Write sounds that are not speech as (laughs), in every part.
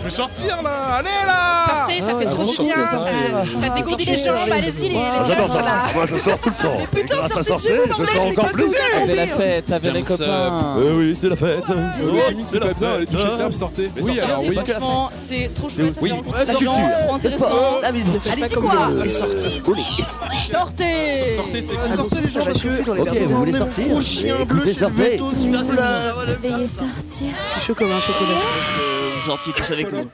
Je vais sortir là Allez là Sortez, ça fait trop du bien. Ça, ça dégourdit les jambes, allez-y, les, les J'adore ça. Moi je sors tout le temps. Mais putain, grâce à sortez de sortir, chez vous, je bordel, sors je sais encore pas plus. ce que vous Avec la fête, avec les James, copains. Oui, oui, c'est la fête. C'est la plein, les t-shirts fermes, sortez. Oui, Sortez. alors oui. pas que la Franchement, c'est trop chouette. Oui. c'est La culture. trop intéressant. Ah, font Allez-y, pas quoi Sortez Sortez, c'est Ah, Sortez les gens parce que Ok, vous voulez sortir Écoutez, sortez. Veuillez sortir. Je suis chaud comme un chocolat. Sortiez tous avec nous.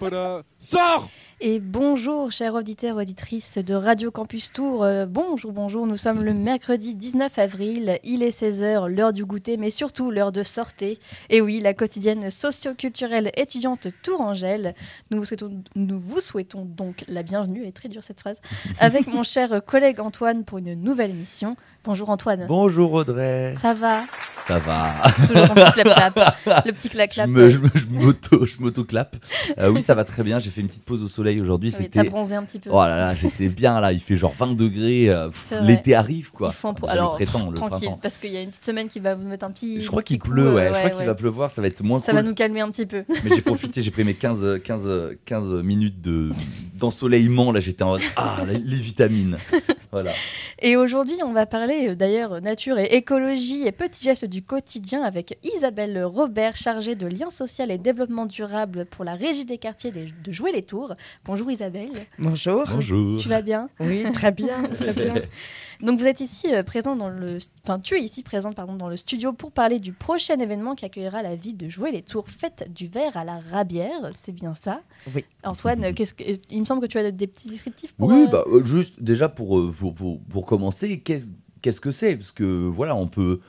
Sors Et bonjour, chers auditeurs, auditrices de Radio Campus Tour. Euh, bonjour, bonjour. Nous sommes le mercredi 19 avril. Il est 16h, l'heure du goûter, mais surtout l'heure de sortir. Et oui, la quotidienne socio-culturelle étudiante Tourangelle. Nous vous, souhaitons, nous vous souhaitons donc la bienvenue. Elle est très dure cette phrase. (laughs) Avec mon cher collègue Antoine pour une nouvelle émission. Bonjour Antoine. Bonjour Audrey. Ça va Ça va. Toujours ton petit clap-clap. (laughs) Le petit clap-clap. je m'auto-clap. Euh, oui, ça va très bien. J'ai fait une petite pause au soleil aujourd'hui. Oui, C'était. bronzé un petit peu. Oh là là, j'étais bien là. Il fait genre 20 degrés. euh. L'été arrive quoi. Ils font pour- Alors, prétend, le tranquille, printemps. parce qu'il y a une petite semaine qui va vous mettre un petit. Je crois qu'il pleut, euh, ouais. Je crois ouais, qu'il va pleuvoir. Ça va être moins Ça cool. va nous calmer un petit peu. (laughs) Mais j'ai (laughs) profité, j'ai pris mes 15, 15, 15 minutes de d'ensoleillement. Là, j'étais en mode ah les, vitamines. (laughs) Voilà. Et aujourd'hui, on va parler euh, d'ailleurs nature et écologie et petits gestes du quotidien avec Isabelle Robert, chargée de lien social et développement durable pour la régie des quartiers de Jouer les Tours. Bonjour Isabelle, Bonjour. Bonjour. tu vas bien? Oui, très bien, très bien. (laughs) Donc vous êtes ici euh, présent dans le, enfin tu es ici présente pardon dans le studio pour parler du prochain événement qui accueillera la ville de Jouer les Tours, fête du verre à la Rabière, c'est bien ça? Oui. Antoine, euh, qu'est-ce que, il me semble que tu as des petits descriptifs pour. Oui, euh, bah, juste déjà pour, pour, pour, pour commencer, qu'est-ce qu'est-ce que c'est? Parce que voilà, on peut,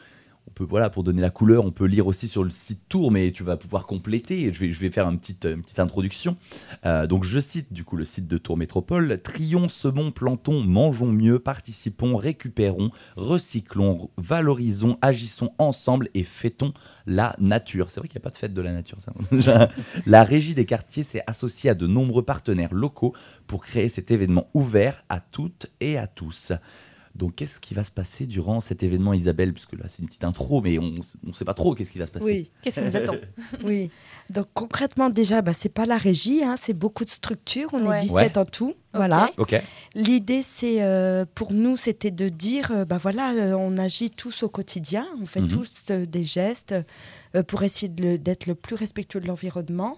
voilà, pour donner la couleur, on peut lire aussi sur le site Tour, mais tu vas pouvoir compléter. Je vais, je vais faire une petite, introduction. Euh, donc je cite du coup le site de Tour Métropole Trions, semons, plantons, mangeons mieux, participons, récupérons, recyclons, valorisons, agissons ensemble et fêtons la nature. C'est vrai qu'il n'y a pas de fête de la nature. (laughs) la régie des quartiers s'est associée à de nombreux partenaires locaux pour créer cet événement ouvert à toutes et à tous. Donc, qu'est-ce qui va se passer durant cet événement, Isabelle? Puisque là, c'est une petite intro, mais on ne sait pas trop qu'est-ce qui va se passer. Oui, Qu'est-ce qui nous attend? (laughs) Oui. Donc concrètement, déjà, bah, c'est pas la régie, hein, c'est beaucoup de structures. On Ouais. est 17 Ouais. en tout. Voilà. Ok. L'idée, c'est euh, pour nous, c'était de dire, euh, bah voilà, euh, on agit tous au quotidien, on fait Mhm. tous euh, des gestes euh, pour essayer le- d'être le plus respectueux de l'environnement.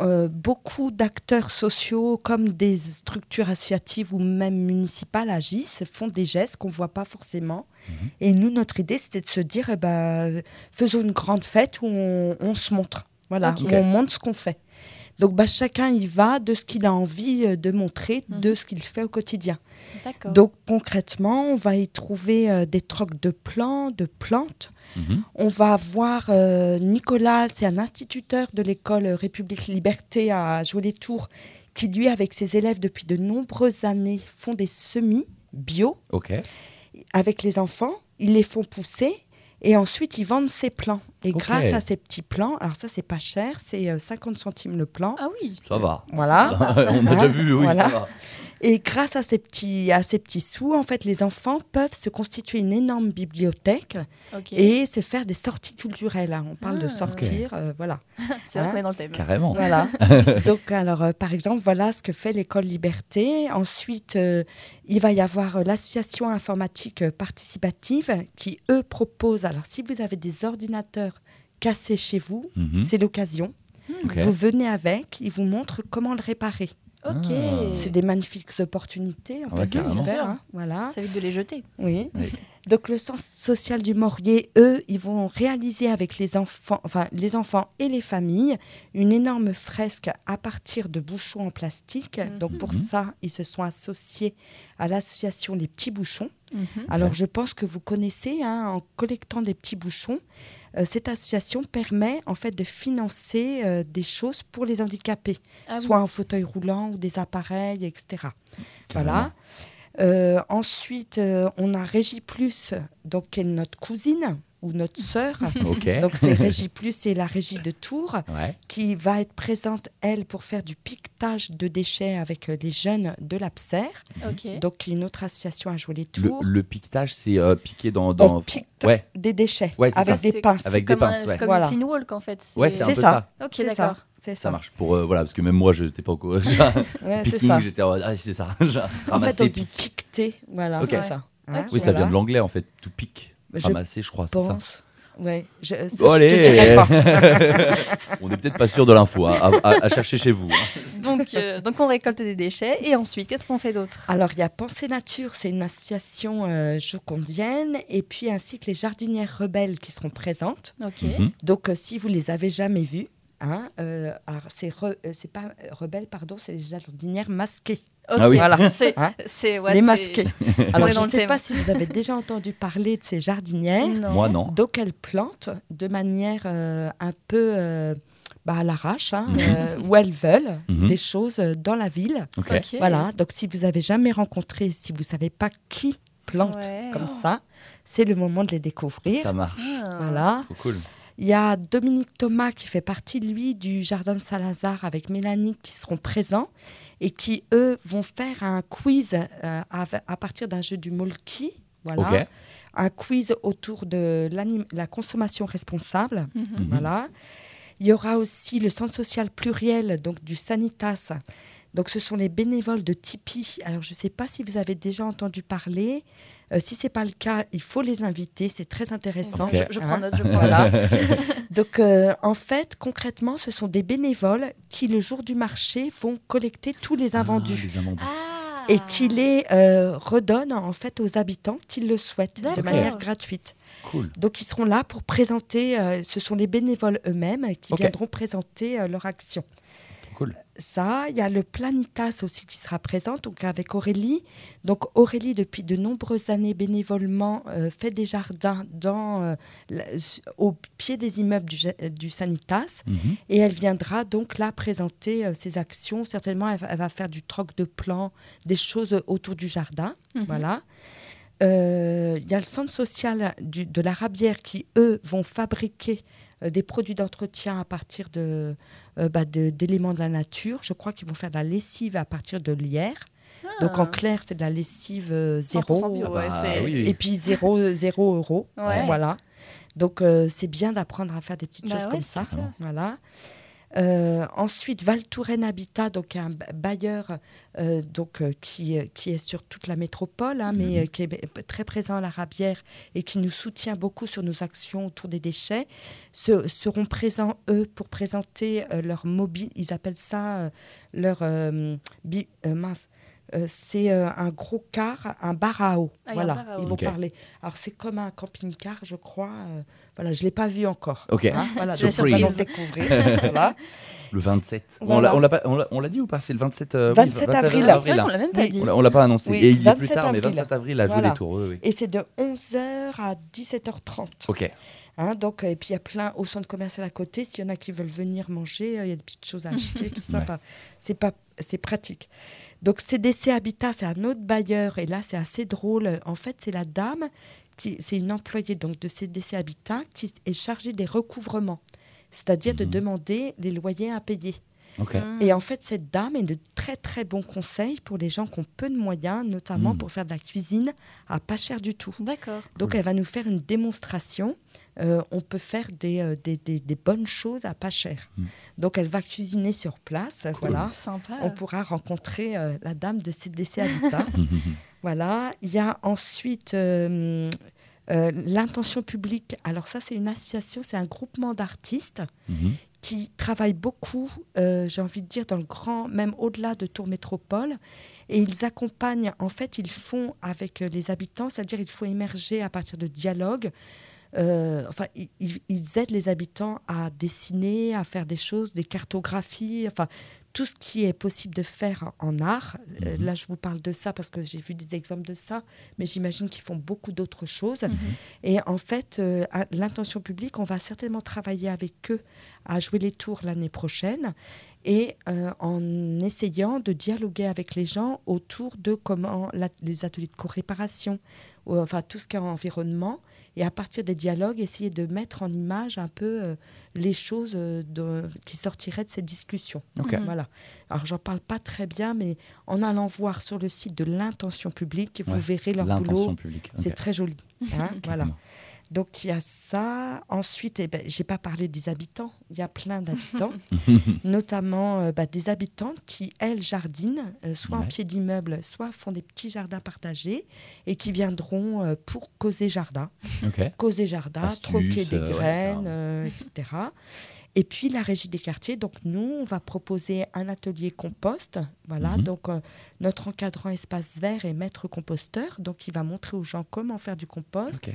Euh, beaucoup d'acteurs sociaux, comme des structures associatives ou même municipales, agissent, font des gestes qu'on ne voit pas forcément. Mhm. Et nous, notre idée, c'était de se dire, eh ben, faisons une grande fête où on, on se montre. Voilà, où on montre ce qu'on fait. Donc, bah, chacun y va de ce qu'il a envie euh, de montrer, Mhm. de ce qu'il fait au quotidien. Donc concrètement, on va y trouver euh, des trocs de plants, de plantes. Mhm. On va avoir euh, Nicolas, c'est un instituteur de l'école République Liberté à Jouer-les-Tours, qui lui, avec ses élèves depuis de nombreuses années, font des semis bio avec les enfants. Ils les font pousser et ensuite ils vendent ces plants. Et grâce à ces petits plants, alors ça c'est pas cher, c'est euh, 50 centimes le plant. Ah oui. Ça va. Voilà. (laughs) on a déjà vu, oui, Voilà. ça va. Et grâce à ces petits, à ces petits sous, en fait, les enfants peuvent se constituer une énorme bibliothèque et se faire des sorties culturelles. hein. On parle de Ah. sortir, euh, voilà. (laughs) c'est est dans le thème. Carrément. Voilà. (laughs) Donc, alors, euh, par exemple, voilà ce que fait l'école Liberté. Ensuite, euh, il va y avoir l'association informatique participative qui, eux, proposent. Alors, si vous avez des ordinateurs cassés chez vous, Mhm. c'est l'occasion. Ok. Vous venez avec, ils vous montrent comment le réparer. Ok. Ah. C'est des magnifiques opportunités. En Ouais, fait, super, hein. Voilà. Ça évite de les jeter. Oui. Oui. Donc le sens social du Maurier, eux, ils vont réaliser avec les enfants, enfin les enfants et les familles, une énorme fresque à partir de bouchons en plastique. Donc pour Mhm. ça, ils se sont associés à l'association Les Petits Bouchons. Mhm. Alors je pense que vous connaissez, hein, en collectant des petits bouchons, cette association permet en fait de financer euh, des choses pour les handicapés, Ah oui. soit en fauteuil roulant ou des appareils, etc. Carrément. Voilà. Euh, ensuite, euh, on a Régie Plus, donc qui est notre cousine, ou notre sœur. (laughs) Donc c'est Régie Plus, c'est la régie de Tours Ouais. qui va être présente, elle, pour faire du piquetage de déchets avec euh, les jeunes de l'APSER. Ok. Donc qui est une autre association à jouer les Le, tours. le piquetage, c'est euh, piqué dans. dans... pique Ouais, Des déchets Ouais, avec ça. des pinces. Avec C'est des comme pinces, c'est ouais. comme Voilà. une clean walk en fait. ouais, c'est un peu C'est ça. ça. Ok, C'est d'accord. ça. C'est ça. Ça marche. Pour, euh, voilà, parce que même moi, je n'étais pas au courant. (laughs) Ouais, (laughs) c'est Picking, ça. j'étais en- Ah, c'est ça. En fait, on dit pique. piqueter. Voilà, ça. Hein, Oui, ça voilà. vient de l'anglais, en fait. To pick. Je Ramasser, je crois, c'est ça. Ouais, je, ça, Bon, je allez. te dirai pas. (laughs) On n'est peut-être pas sûr de l'info, hein, à, à- à chercher chez vous. hein. Donc, euh, donc on récolte des déchets et ensuite, qu'est-ce qu'on fait d'autre? Alors, il y a Pensée Nature, c'est une association euh, jocondienne, et puis ainsi que les jardinières rebelles qui seront présentes. Ok. Mhm. Donc, euh, si vous les avez jamais vues, hein, euh, alors c'est re- euh, c'est pas euh, rebelles, pardon, c'est les jardinières masquées. Ok. Ah oui. Voilà. C'est, Hein c'est, ouais, les masquées. (laughs) Alors, je ne sais thème. pas si vous avez déjà entendu parler de ces jardinières. Non. Moi, non. Donc, elles plantent de manière euh, un peu euh, bah, à l'arrache, hein, Mhm. euh, où elles veulent Mhm. des choses euh, dans la ville. Ok. Ok. Voilà, donc si vous avez jamais rencontré, si vous savez pas qui plante Ouais. comme ça, c'est le moment de les découvrir. Ça marche. Ah. Voilà. Trop cool. Il y a Dominique Thomas qui fait partie, lui, du Jardin de Saint-Lazare avec Mélanie qui seront présents et qui, eux, vont faire un quiz euh, à, à partir d'un jeu du Molki. Voilà. Un quiz autour de la consommation responsable. Mhm. Mhm. Voilà. Il y aura aussi le centre social pluriel donc du Sanitas. Donc ce sont les bénévoles de Tipeee. Alors je ne sais pas si vous avez déjà entendu parler. Euh, si c'est pas le cas, il faut les inviter. C'est très intéressant. Ok. Je, je prends Hein note, je prends Voilà. note. (laughs) Donc euh, en fait, concrètement, ce sont des bénévoles qui le jour du marché vont collecter tous les invendus. Ah, les invendus. Ah. Et qui les euh, redonnent en fait aux habitants qui le souhaitent de manière gratuite. Cool. Donc ils seront là pour présenter, euh, ce sont les bénévoles eux-mêmes qui viendront présenter euh, leur action. Ça, il y a le Planitas aussi qui sera présent, donc avec Aurélie. Donc Aurélie, depuis de nombreuses années bénévolement, euh, fait des jardins dans, euh, la- au pied des immeubles du, Sanitas. Mhm. Et elle viendra donc là présenter euh, ses actions. Certainement, elle, va- elle va faire du troc de plants, des choses autour du jardin. Mhm. Voilà. Euh, Il y a le centre social du- de la Rabière qui, eux, vont fabriquer euh, des produits d'entretien à partir de, euh, bah, de- d'éléments de la nature. Je crois qu'ils vont faire de la lessive à partir de lierre. Donc en Ah. clair, c'est de la lessive euh, zéro. 100% bio, ouais, Bah, oui. Et puis zéro, zéro euro. Ouais. Voilà. Donc euh, c'est bien d'apprendre à faire des petites Bah choses ouais, comme ça. ça, Voilà. Euh, ensuite, Val Touraine Habitat, donc un ba- bailleur euh, donc, euh, qui, qui est sur toute la métropole, hein, mais euh, qui est très présent à la Rabière et qui nous soutient beaucoup sur nos actions autour des déchets, se- seront présents, eux, pour présenter leur mobile. Ils appellent ça leur. bi- mince. Euh, c'est euh, un gros car, un bar à eau. Ah, voilà, à eau. ils vont Ok. parler. Alors c'est comme un camping-car, je crois. euh, voilà, je l'ai pas vu encore. Ok. Hein, voilà, donc on va découvrir. (laughs) voilà. Le 27. On Voilà. l'a- On l'a on on dit ou pas? C'est le 27, euh, oui, 27 avril. Ah, là. qu'on l'a même pas Oui. dit. On l'a- On l'a pas annoncé. Oui, Et il est plus 27 tard, mais avril. 27 avril à Voilà. les tours. oui, oui. Et c'est de 11h à 17h30. Ok. Hein, donc, et puis il y a plein au centre commercial à côté. S'il y en a qui veulent venir manger, euh, il y a des petites choses à acheter, (laughs) tout ça. Ouais. Enfin, c'est pas, c'est pratique. Donc CDC Habitat, c'est un autre bailleur et là c'est assez drôle. En fait, c'est la dame qui, c'est une employée donc de CDC Habitat qui est chargée des recouvrements, c'est-à-dire de Mhm. demander les loyers à payer. Et en fait, cette dame est de très très bons conseils pour les gens qui ont peu de moyens, notamment Mhm. pour faire de la cuisine à pas cher du tout. D'accord. Donc Cool. elle va nous faire une démonstration. Euh, on peut faire des, euh, des, des- des bonnes choses à pas cher. Mm. Donc elle va cuisiner sur place. Voilà. Sympa. On pourra rencontrer euh, la dame de CDC Habitat. (laughs) voilà. Il y a ensuite euh, euh, l'intention publique. Alors ça, c'est une association, c'est un groupement d'artistes Mhm. Qui travaillent beaucoup, euh, j'ai envie de dire, dans le grand, même au-delà de Tours Métropole. Et ils accompagnent, en fait, ils font avec euh, les habitants, c'est-à-dire il faut émerger à partir de dialogues. Euh, enfin, ils, ils aident les habitants à dessiner, à faire des choses, des cartographies, enfin, tout ce qui est possible de faire en art. Euh, Mhm. là, je vous parle de ça parce que j'ai vu des exemples de ça, mais j'imagine qu'ils font beaucoup d'autres choses. Mhm. Et en fait, euh, l'intention publique, on va certainement travailler avec eux à jouer les tours l'année prochaine et euh, en essayant de dialoguer avec les gens autour de comment la- les ateliers de co-réparation, enfin tout ce qui est environnement, et à partir des dialogues, essayer de mettre en image un peu euh, les choses euh, de- qui sortiraient de ces discussions. Ok. Mhm. Voilà. Alors, j'en parle pas très bien, mais en allant voir sur le site de l'intention publique, vous Ouais, verrez leur L'intention boulot. publique. C'est très joli. hein, voilà. Donc il y a ça. Ensuite, eh ben, j'ai pas parlé des habitants. Il y a plein d'habitants, (laughs) (laughs) notamment euh, bah, des habitants qui, elles, jardinent, euh, soit en pied d'immeuble, soit font des petits jardins partagés et qui viendront euh, pour causer jardin. Causer jardin, troquer des ouais, graines, etc. Et puis la régie des quartiers, donc nous, on va proposer un atelier compost. Voilà, Mhm. donc euh, notre encadrant espace vert est maître composteur, donc il va montrer aux gens comment faire du compost.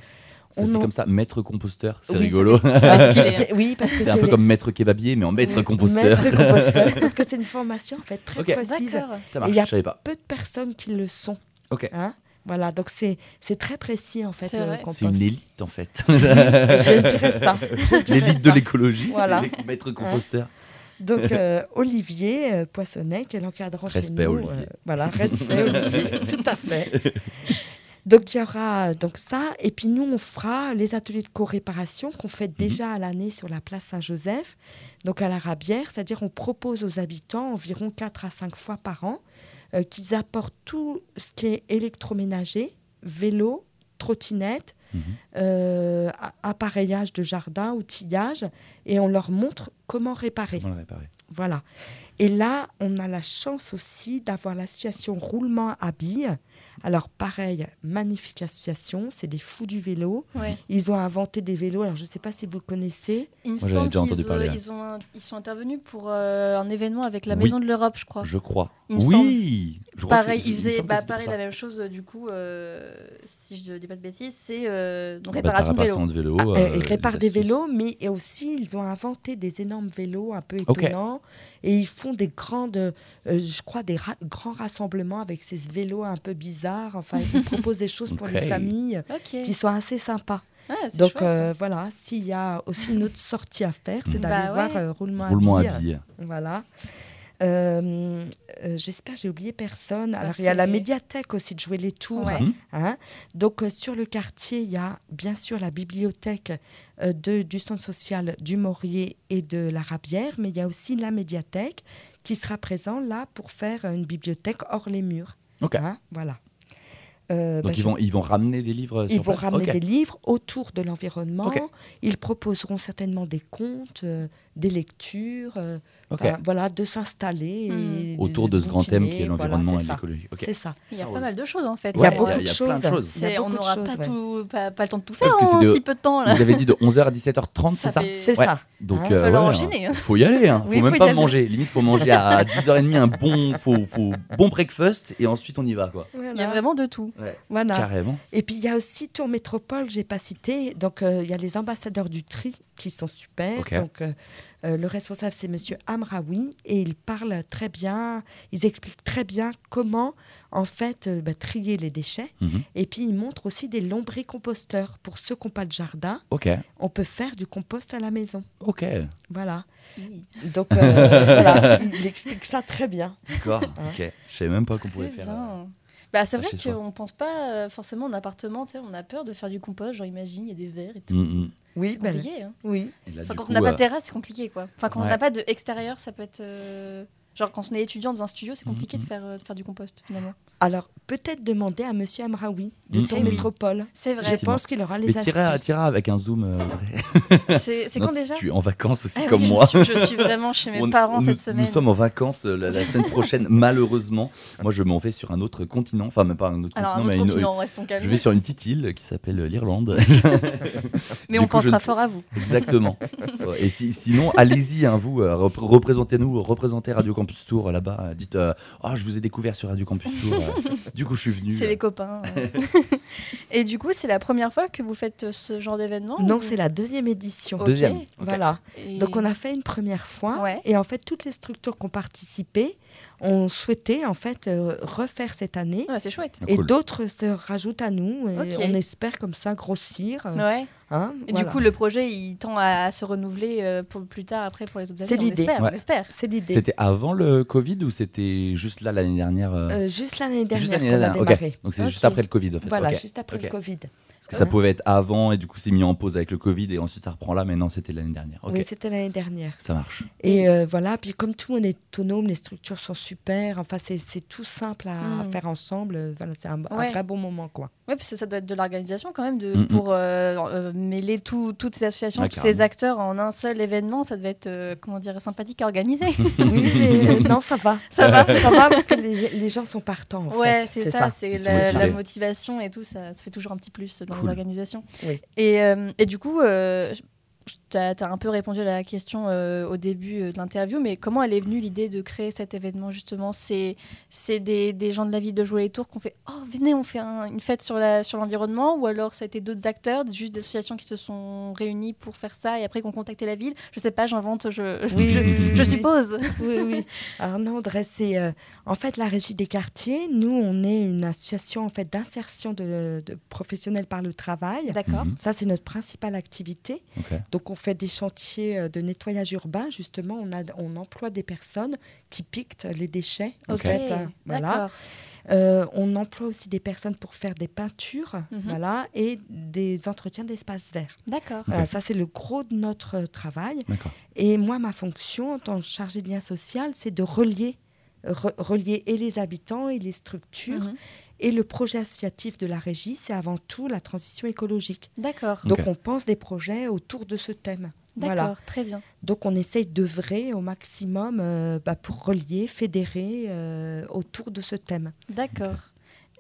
Ça On se dit en- comme ça, maître composteur, c'est Oui, rigolo. C'est- (laughs) Oui, parce que C'est un peu les- comme maître kebabier, mais en maître composteur. Maître composteur, (laughs) parce que c'est une formation en fait très Ok. précise. Ça Et marche, il y a je savais pas. Peu de personnes qui le sont. Ok. hein. voilà, donc c'est c'est très précis en fait C'est. C'est une élite en fait. Je dirais ça. (laughs) L'élite de l'écologie, Voilà. c'est les maîtres composteurs. Donc euh, Olivier euh, Poissonnet, qui est l'encadrant chez Respect, nous. Olivier. voilà, respect Olivier, tout à fait. Donc il y aura donc ça, et puis nous on fera les ateliers de co-réparation qu'on fait déjà à l'année sur la place Saint-Joseph, donc à la Rabière, c'est-à-dire on propose aux habitants environ 4 à 5 fois par an euh, qu'ils apportent tout ce qui est électroménager, vélo, trottinette, Mhm. euh, appareillage de jardin, outillage, et on leur montre comment réparer. Comment le réparer Voilà. Et là, on a la chance aussi d'avoir l'association Roulement à Billes. Alors, pareil, magnifique association, c'est des fous du vélo. Ouais. Ils ont inventé des vélos, alors je ne sais pas si vous connaissez. Il me semble qu'ils euh, ouais. ils ont un- ils sont intervenus pour euh, un événement avec la Oui. Maison de l'Europe, je crois. Je crois. Il oui Je crois que Pareil, ils faisaient bah, pareil, la même chose, euh, du coup, euh, si je dis pas de bêtises, c'est euh, donc Bah, réparation de vélo. réparation de vélo. Ah, ils les réparent des vélos, mais et aussi ils ont inventé des énormes vélos un peu étonnants. Et ils font des grandes, euh, je crois, des ra- grands rassemblements avec ces vélos un peu bizarres. Enfin, ils (laughs) proposent des choses pour les familles qui sont assez sympas. Ouais, c'est Donc chouette. euh, voilà, s'il y a aussi une autre sortie à faire, c'est Mhm. d'aller Bah voir ouais. euh, Roulement, Roulement à à billes. Voilà. Euh, euh, J'espère que j'ai oublié personne. Bah, Alors, il y a la médiathèque aussi de jouer les tours. Ouais. Mhm. hein. Donc, euh, sur le quartier, il y a bien sûr la bibliothèque euh, de, du centre social du Maurier et de la Rabière, mais il y a aussi la médiathèque qui sera présent là pour faire une bibliothèque hors les murs. Ok. hein. Voilà. Euh, Donc bah, ils, vont, ils vont ramener des livres ils sur vont place ramener Ok. des livres autour de l'environnement. Ils proposeront certainement des contes, euh, des lectures, euh, enfin, voilà, de s'installer Hmm. Autour de ce grand thème qui est voilà, l'environnement et l'écologie. C'est ça. Il y a pas mal de choses en fait. Il y a Ouais, beaucoup il y a- de il y a plein de choses. Il on n'aura pas, ouais. tout, pas, pas le temps de tout faire en de- si peu de temps là. Vous avez dit de 11h à 17h30, c'est ça C'est Ouais. ça. Donc, Hein, Il euh, hein. faut y aller. Hein. Faut Oui, même faut y pas manger. Limite, faut manger à (laughs) 10h30 un bon, faut, faut bon breakfast et ensuite on y va quoi. Il y a vraiment de tout. Voilà. Carrément. Et puis il y a aussi Tour Métropole, j'ai pas cité. Donc euh, il y a les ambassadeurs du tri qui sont super. Donc euh, le responsable c'est Monsieur Amraoui et il parle très bien. Ils expliquent très bien comment en fait euh, bah, trier les déchets. Mhm. Et puis ils montrent aussi des lombricomposteurs pour ceux qui n'ont pas de jardin. Ok. On peut faire du compost à la maison. Ok. Voilà. Donc euh, (laughs) voilà, il explique ça très bien. D'accord. ok. Je savais même pas qu'on pouvait faire. Bah, c'est vrai qu'on pense pas euh, forcément en appartement, tu sais, on a peur de faire du compost, genre imagine, il y a des verres et tout. mm, mm. Oui, C'est ben, compliqué. Hein. oui. Là, Enfin, quand coup, on n'a pas euh, de terrasse, c'est compliqué quoi. Enfin, quand on n'a pas de extérieur, ça peut être. euh, Genre, quand on est étudiant dans un studio, c'est compliqué de, faire, euh, de faire du compost finalement. Alors peut-être demander à Monsieur Amraoui de Mm. Tour Eh oui. Métropole. C'est Je vrai. pense qu'il aura les Mais astuces. t'iras avec un zoom. euh. C'est quand déjà? Tu es en vacances aussi Ah comme oui, je moi. suis- Je suis vraiment chez mes On- parents nous, cette semaine. Nous sommes en vacances euh, la, la semaine prochaine, (laughs) malheureusement. Moi, je m'en vais sur un autre continent. Enfin, même pas un autre Alors, un continent, autre mais une- continent, restons calmes. je vais sur une petite île qui s'appelle l'Irlande. (laughs) Mais (laughs) Du on coup, je pensera fort à vous. Exactement. Et si- sinon, allez-y, hein, vous, euh, rep- représentez-nous, représentez Radio Campus Tour euh, là-bas. euh, Dites, euh, oh, je vous ai découvert sur Radio Campus Tour. (laughs) du coup, je suis venu. C'est les copains. euh. (laughs) Et du coup, c'est la première fois que vous faites ce genre d'événement Non, ou- c'est la deuxième édition. Deuxième. Voilà. Et- Donc on a fait une première fois Ouais. et en fait toutes les structures qui ont participé ont souhaité en fait euh, refaire cette année Ouais, c'est chouette. Ah, et cool. d'autres se rajoutent à nous et on espère comme ça grossir. euh, Ouais. Hein, Et voilà. du coup, le projet, il tend à, à se renouveler euh, pour plus tard, après, pour les autres C'est années. On l'idée. espère, Ouais. on espère. c'est l'idée. C'était avant le Covid ou c'était juste là l'année dernière euh, Euh, juste l'année dernière Juste l'année dernière. Donc c'est juste après le Covid en fait. Voilà, juste après le Covid. Parce que ça pouvait être avant et du coup c'est mis en pause avec le Covid et ensuite ça reprend là, mais non, c'était l'année dernière. Oui, c'était l'année dernière. ça marche. Et euh, voilà, puis comme tout le monde est autonome, les structures sont super, enfin c'est c'est tout simple à, à Mm. faire ensemble, voilà, c'est un, un Ouais. vrai bon moment quoi. Oui, parce que ça doit être de l'organisation quand même, de, Mm, mm. pour euh, euh, mêler tout- toutes ces associations, tous ces acteurs en un seul événement. Ça devait être, euh, comment dire, sympathique à organiser. (laughs) Oui, mais (laughs) non, ça va. Ça va (laughs) Ça va parce que les, les gens sont partants en Ouais, c'est ça, c'est la motivation et tout, ça, ça fait toujours un petit plus dans Cool. les organisations. Oui. Et, euh, et du coup, euh, tu as, un peu répondu à la question euh, au début euh, de l'interview, mais comment elle est venue l'idée de créer cet événement justement? C'est c'est des, des gens de la ville de jouer les tours qui ont fait Oh, venez, on fait un- une fête sur la- sur l'environnement Ou alors ça a été d'autres acteurs, juste des associations qui se sont réunies pour faire ça et après qui ont contacté la ville? Je sais pas, j'invente, je, Oui, je, oui, oui, je oui. suppose. Oui, oui. Alors non, c'est euh, en fait la régie des quartiers. Nous, on est une association en fait d'insertion de, de professionnels par le travail. D'accord. Ça, c'est notre principale activité. Donc, on fait des chantiers euh, de nettoyage urbain. Justement, on, a, on emploie des personnes qui piquent les déchets. en Ok, fait, hein. Voilà. Euh, on emploie aussi des personnes pour faire des peintures Mhm. voilà, et des entretiens d'espaces verts. D'accord. Ça, c'est le gros de notre euh, travail. D'accord. Et moi, ma fonction en tant que chargée de lien social, c'est de relier, re- relier et les habitants et les structures. Mhm. Et le projet associatif de la régie, c'est avant tout la transition écologique. D'accord. Donc, on pense des projets autour de ce thème. D'accord, Voilà. très bien. Donc, on essaye d'œuvrer au maximum euh, bah, pour relier, fédérer euh, autour de ce thème. D'accord.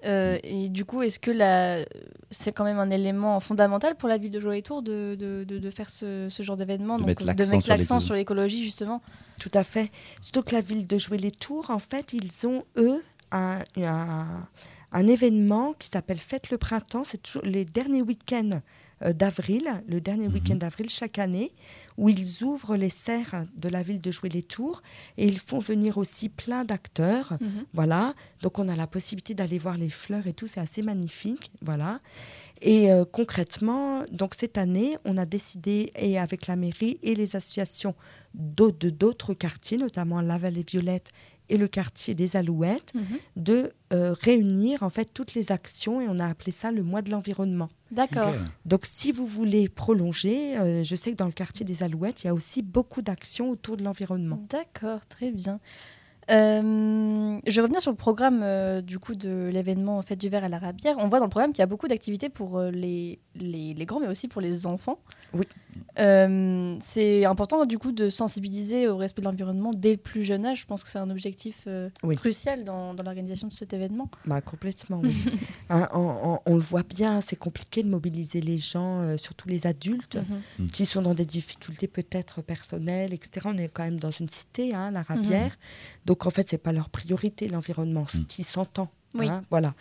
Euh, et du coup, est-ce que la... c'est quand même un élément fondamental pour la ville de Joie-et-Tour de, de, de, de faire ce, ce genre d'événement De donc mettre l'accent sur l'écologie, justement? Tout à fait. Surtout que la ville de Jouer les Tours, en fait, ils ont, eux, un, un- un événement qui s'appelle Fête le printemps. C'est toujours les derniers week-ends euh, d'avril, le dernier Mhm. week-end d'avril chaque année, où ils ouvrent les serres de la ville de Jouer les Tours et ils font venir aussi plein d'acteurs. Mhm. Voilà. Donc, on a la possibilité d'aller voir les fleurs et tout. C'est assez magnifique. Voilà. Et euh, concrètement, donc cette année, on a décidé, et avec la mairie et les associations d'autres quartiers, notamment la Vallée Violette et le quartier des Alouettes, Mhm. de euh, réunir en fait toutes les actions et on a appelé ça le mois de l'environnement. D'accord. Donc si vous voulez prolonger, euh, je sais que dans le quartier des Alouettes, il y a aussi beaucoup d'actions autour de l'environnement. D'accord, très bien. Euh, je vais revenir sur le programme euh, du coup de l'événement Fête du verre à la Rabière. On voit dans le programme qu'il y a beaucoup d'activités pour euh, les, les, les grands, mais aussi pour les enfants. Oui. Euh, c'est important du coup de sensibiliser au respect de l'environnement dès le plus jeune âge. Je pense que c'est un objectif euh, Oui. crucial dans, dans l'organisation de cet événement. Bah, complètement. oui. (laughs) Hein, on, on- on le voit bien, c'est compliqué de mobiliser les gens, euh, surtout les adultes. Mhm. qui sont dans des difficultés peut-être personnelles, etc. On est quand même dans une cité, hein, la Rabière. Donc en fait, c'est pas leur priorité l'environnement, ce Mhm. qui s'entend. Oui. hein, voilà.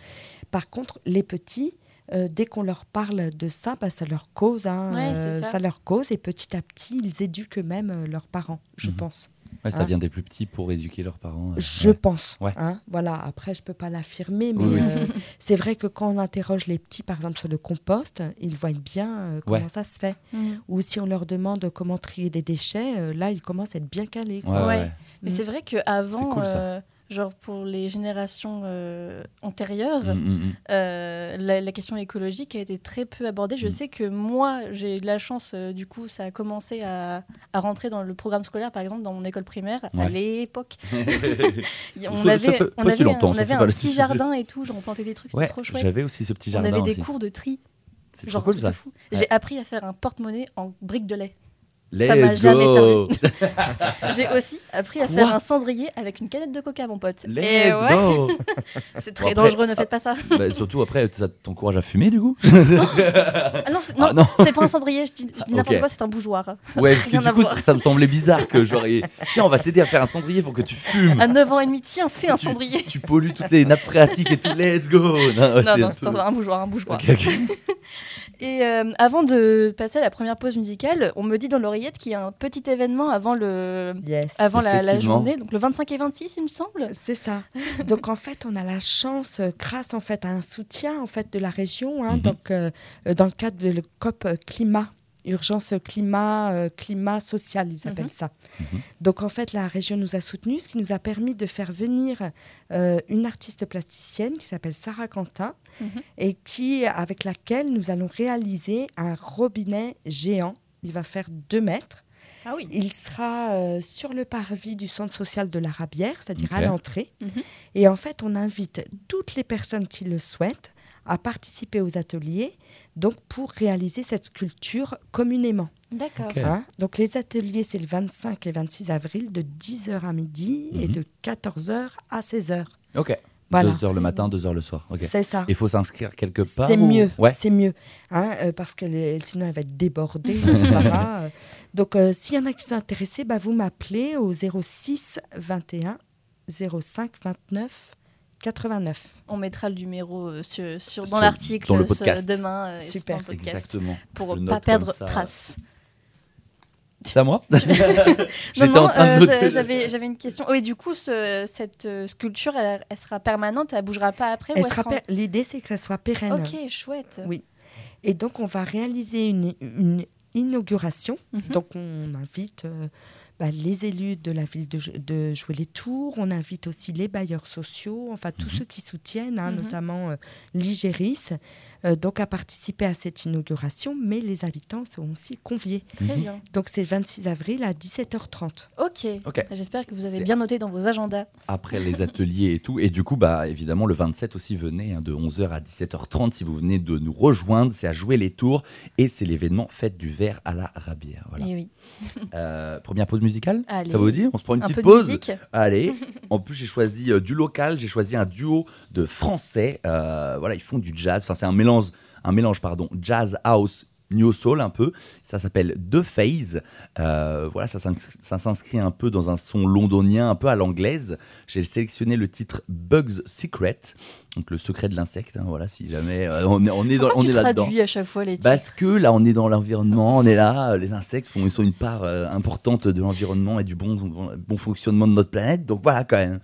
Par contre, les petits, euh, dès qu'on leur parle de ça, bah, ça leur cause, hein, Ouais, euh, ça. leur cause, et petit à petit, ils éduquent eux-mêmes euh, leurs parents, je Mhm. pense. Ouais, ça Hein vient des plus petits pour éduquer leurs parents. euh, Je ouais. pense. Ouais. hein, voilà. Après, je peux pas l'affirmer, mais Oui, oui. euh, (laughs) c'est vrai que quand on interroge les petits, par exemple sur le compost, ils voient bien euh, comment Ouais. ça se fait. Mhm. Ou si on leur demande comment trier des déchets, euh, là, ils commencent à être bien calés. quoi. Ouais, Ouais. ouais. Mais Mm. c'est vrai qu'avant, C'est cool, ça. euh, genre pour les générations euh, antérieures, Mm, mm, mm. Euh, la, la question écologique a été très peu abordée. Je sais que moi, j'ai eu de la chance, euh, du coup, ça a commencé à, à rentrer dans le programme scolaire, par exemple, dans mon école primaire, à l'époque. (laughs) (laughs) On Ça- ça avait, fait on avait, on avait un petit jardin et tout, genre on plantait des trucs, c'était trop chouette. j'avais aussi ce petit On jardin avait des aussi. cours de tri, C'est genre cool ça. fou. J'ai appris à faire un porte-monnaie en briques de lait. Let's Ça m'a jamais go. (laughs) J'ai aussi appris à Quoi faire un cendrier avec une canette de coca, mon pote. Let's et ouais, go. (laughs) c'est très Bon, après- dangereux, ne faites pas ça. Bah, surtout après, ça t'encourage à fumer du coup (laughs) Ah non, c'est, Ah, non, c'est pas un cendrier, je dis, je dis n'importe quoi, c'est un bougeoir. Ouais, parce que du coup, ça, ça me semblait bizarre que genre, tiens, on va t'aider à faire un cendrier pour que tu fumes. À 9 ans et demi, tiens, fais un cendrier. Tu pollues toutes les nappes phréatiques et tout, let's go. Non, ouais, Non, c'est un peu- bougeoir, un bougeoir. Et euh, avant de passer à la première pause musicale, on me dit dans l'oreillette qu'il y a un petit événement avant, le, Yes. avant la, journée, donc le 25 et 26, il me semble. C'est ça. (laughs) donc en fait, on a la chance, grâce en fait à un soutien en fait de la région, hein, Mhm. donc euh, euh, dans le cadre de le COP euh, climat, urgence climat, euh, climat social, ils appellent Mhm. ça. Mhm. Donc en fait, la région nous a soutenus, ce qui nous a permis de faire venir euh, une artiste plasticienne qui s'appelle Sarah Quentin Mhm. et qui, avec laquelle nous allons réaliser un robinet géant. Il va faire deux mètres. Ah oui. Il sera euh, sur le parvis du centre social de la Rabière, c'est-à-dire à l'entrée. Et en fait, on invite toutes les personnes qui le souhaitent à participer aux ateliers, donc pour réaliser cette sculpture communément. D'accord. Ok. hein. Donc les ateliers, c'est le 25 et 26 avril de 10h à midi et Mhm. de 14h à 16h. Ok. Voilà. 2 heures le matin, 2 heures le soir. Ok. C'est ça. Il faut s'inscrire quelque part C'est ou- mieux, Ouais. c'est mieux, hein, euh, parce que les- sinon elle va être débordée. (laughs) Euh. Donc euh, s'il y en a qui sont intéressés, bah, vous m'appelez au 06 21 05 29 89. On mettra le numéro sur, sur- dans l'article dans le ce- podcast. demain euh, Super. dans le podcast, Exactement. pour ne pas perdre trace. C'est à moi (laughs) J'étais non, en train euh, de j'avais j'avais une question. Oui, du coup, ce- cette euh, sculpture, elle, elle sera permanente, elle bougera pas après Elle sera per- L'idée, c'est qu'elle soit pérenne. Ok, chouette. Oui. Et donc, on va réaliser une, une inauguration. Mhm. Donc, on invite euh, bah, les élus de la ville de, de jouer les tours. On invite aussi les bailleurs sociaux, enfin tous Mhm. ceux qui soutiennent, hein, Mhm. notamment euh, l'IGERIS, donc à participer à cette inauguration. Mais les habitants seront aussi conviés. Très Mhm. bien. Donc, c'est le 26 avril à 17h30. Ok. Ok. J'espère que vous avez bien noté dans vos agendas. Après les ateliers et tout. Et du coup, bah, évidemment, le 27 aussi, venez hein, de 11h à 17h30 si vous venez de nous rejoindre. C'est à jouer les tours et c'est l'événement Fête du verre à la Rabière. Voilà. Et oui. Euh, première pause musicale? Allez. Ça vous dit? On se prend une Un petite peu de pause? musique. Allez, (laughs) en plus j'ai choisi euh, du local, j'ai choisi un duo de français. Euh, voilà, ils font du jazz. Enfin, c'est un mélange, un mélange pardon, jazz house. New Soul un peu, ça s'appelle The Phase. Euh, voilà, ça s'ins- ça s'inscrit un peu dans un son londonien, un peu à l'anglaise. J'ai sélectionné le titre Bugs Secret, donc le secret de l'insecte. hein, voilà, si jamais euh, on est, on est, dans- on tu est à chaque fois les titres Parce que là, on est dans l'environnement, on est là, euh, les insectes font, ils sont une part euh, importante de l'environnement et du bon, bon fonctionnement de notre planète. Donc voilà, quand même.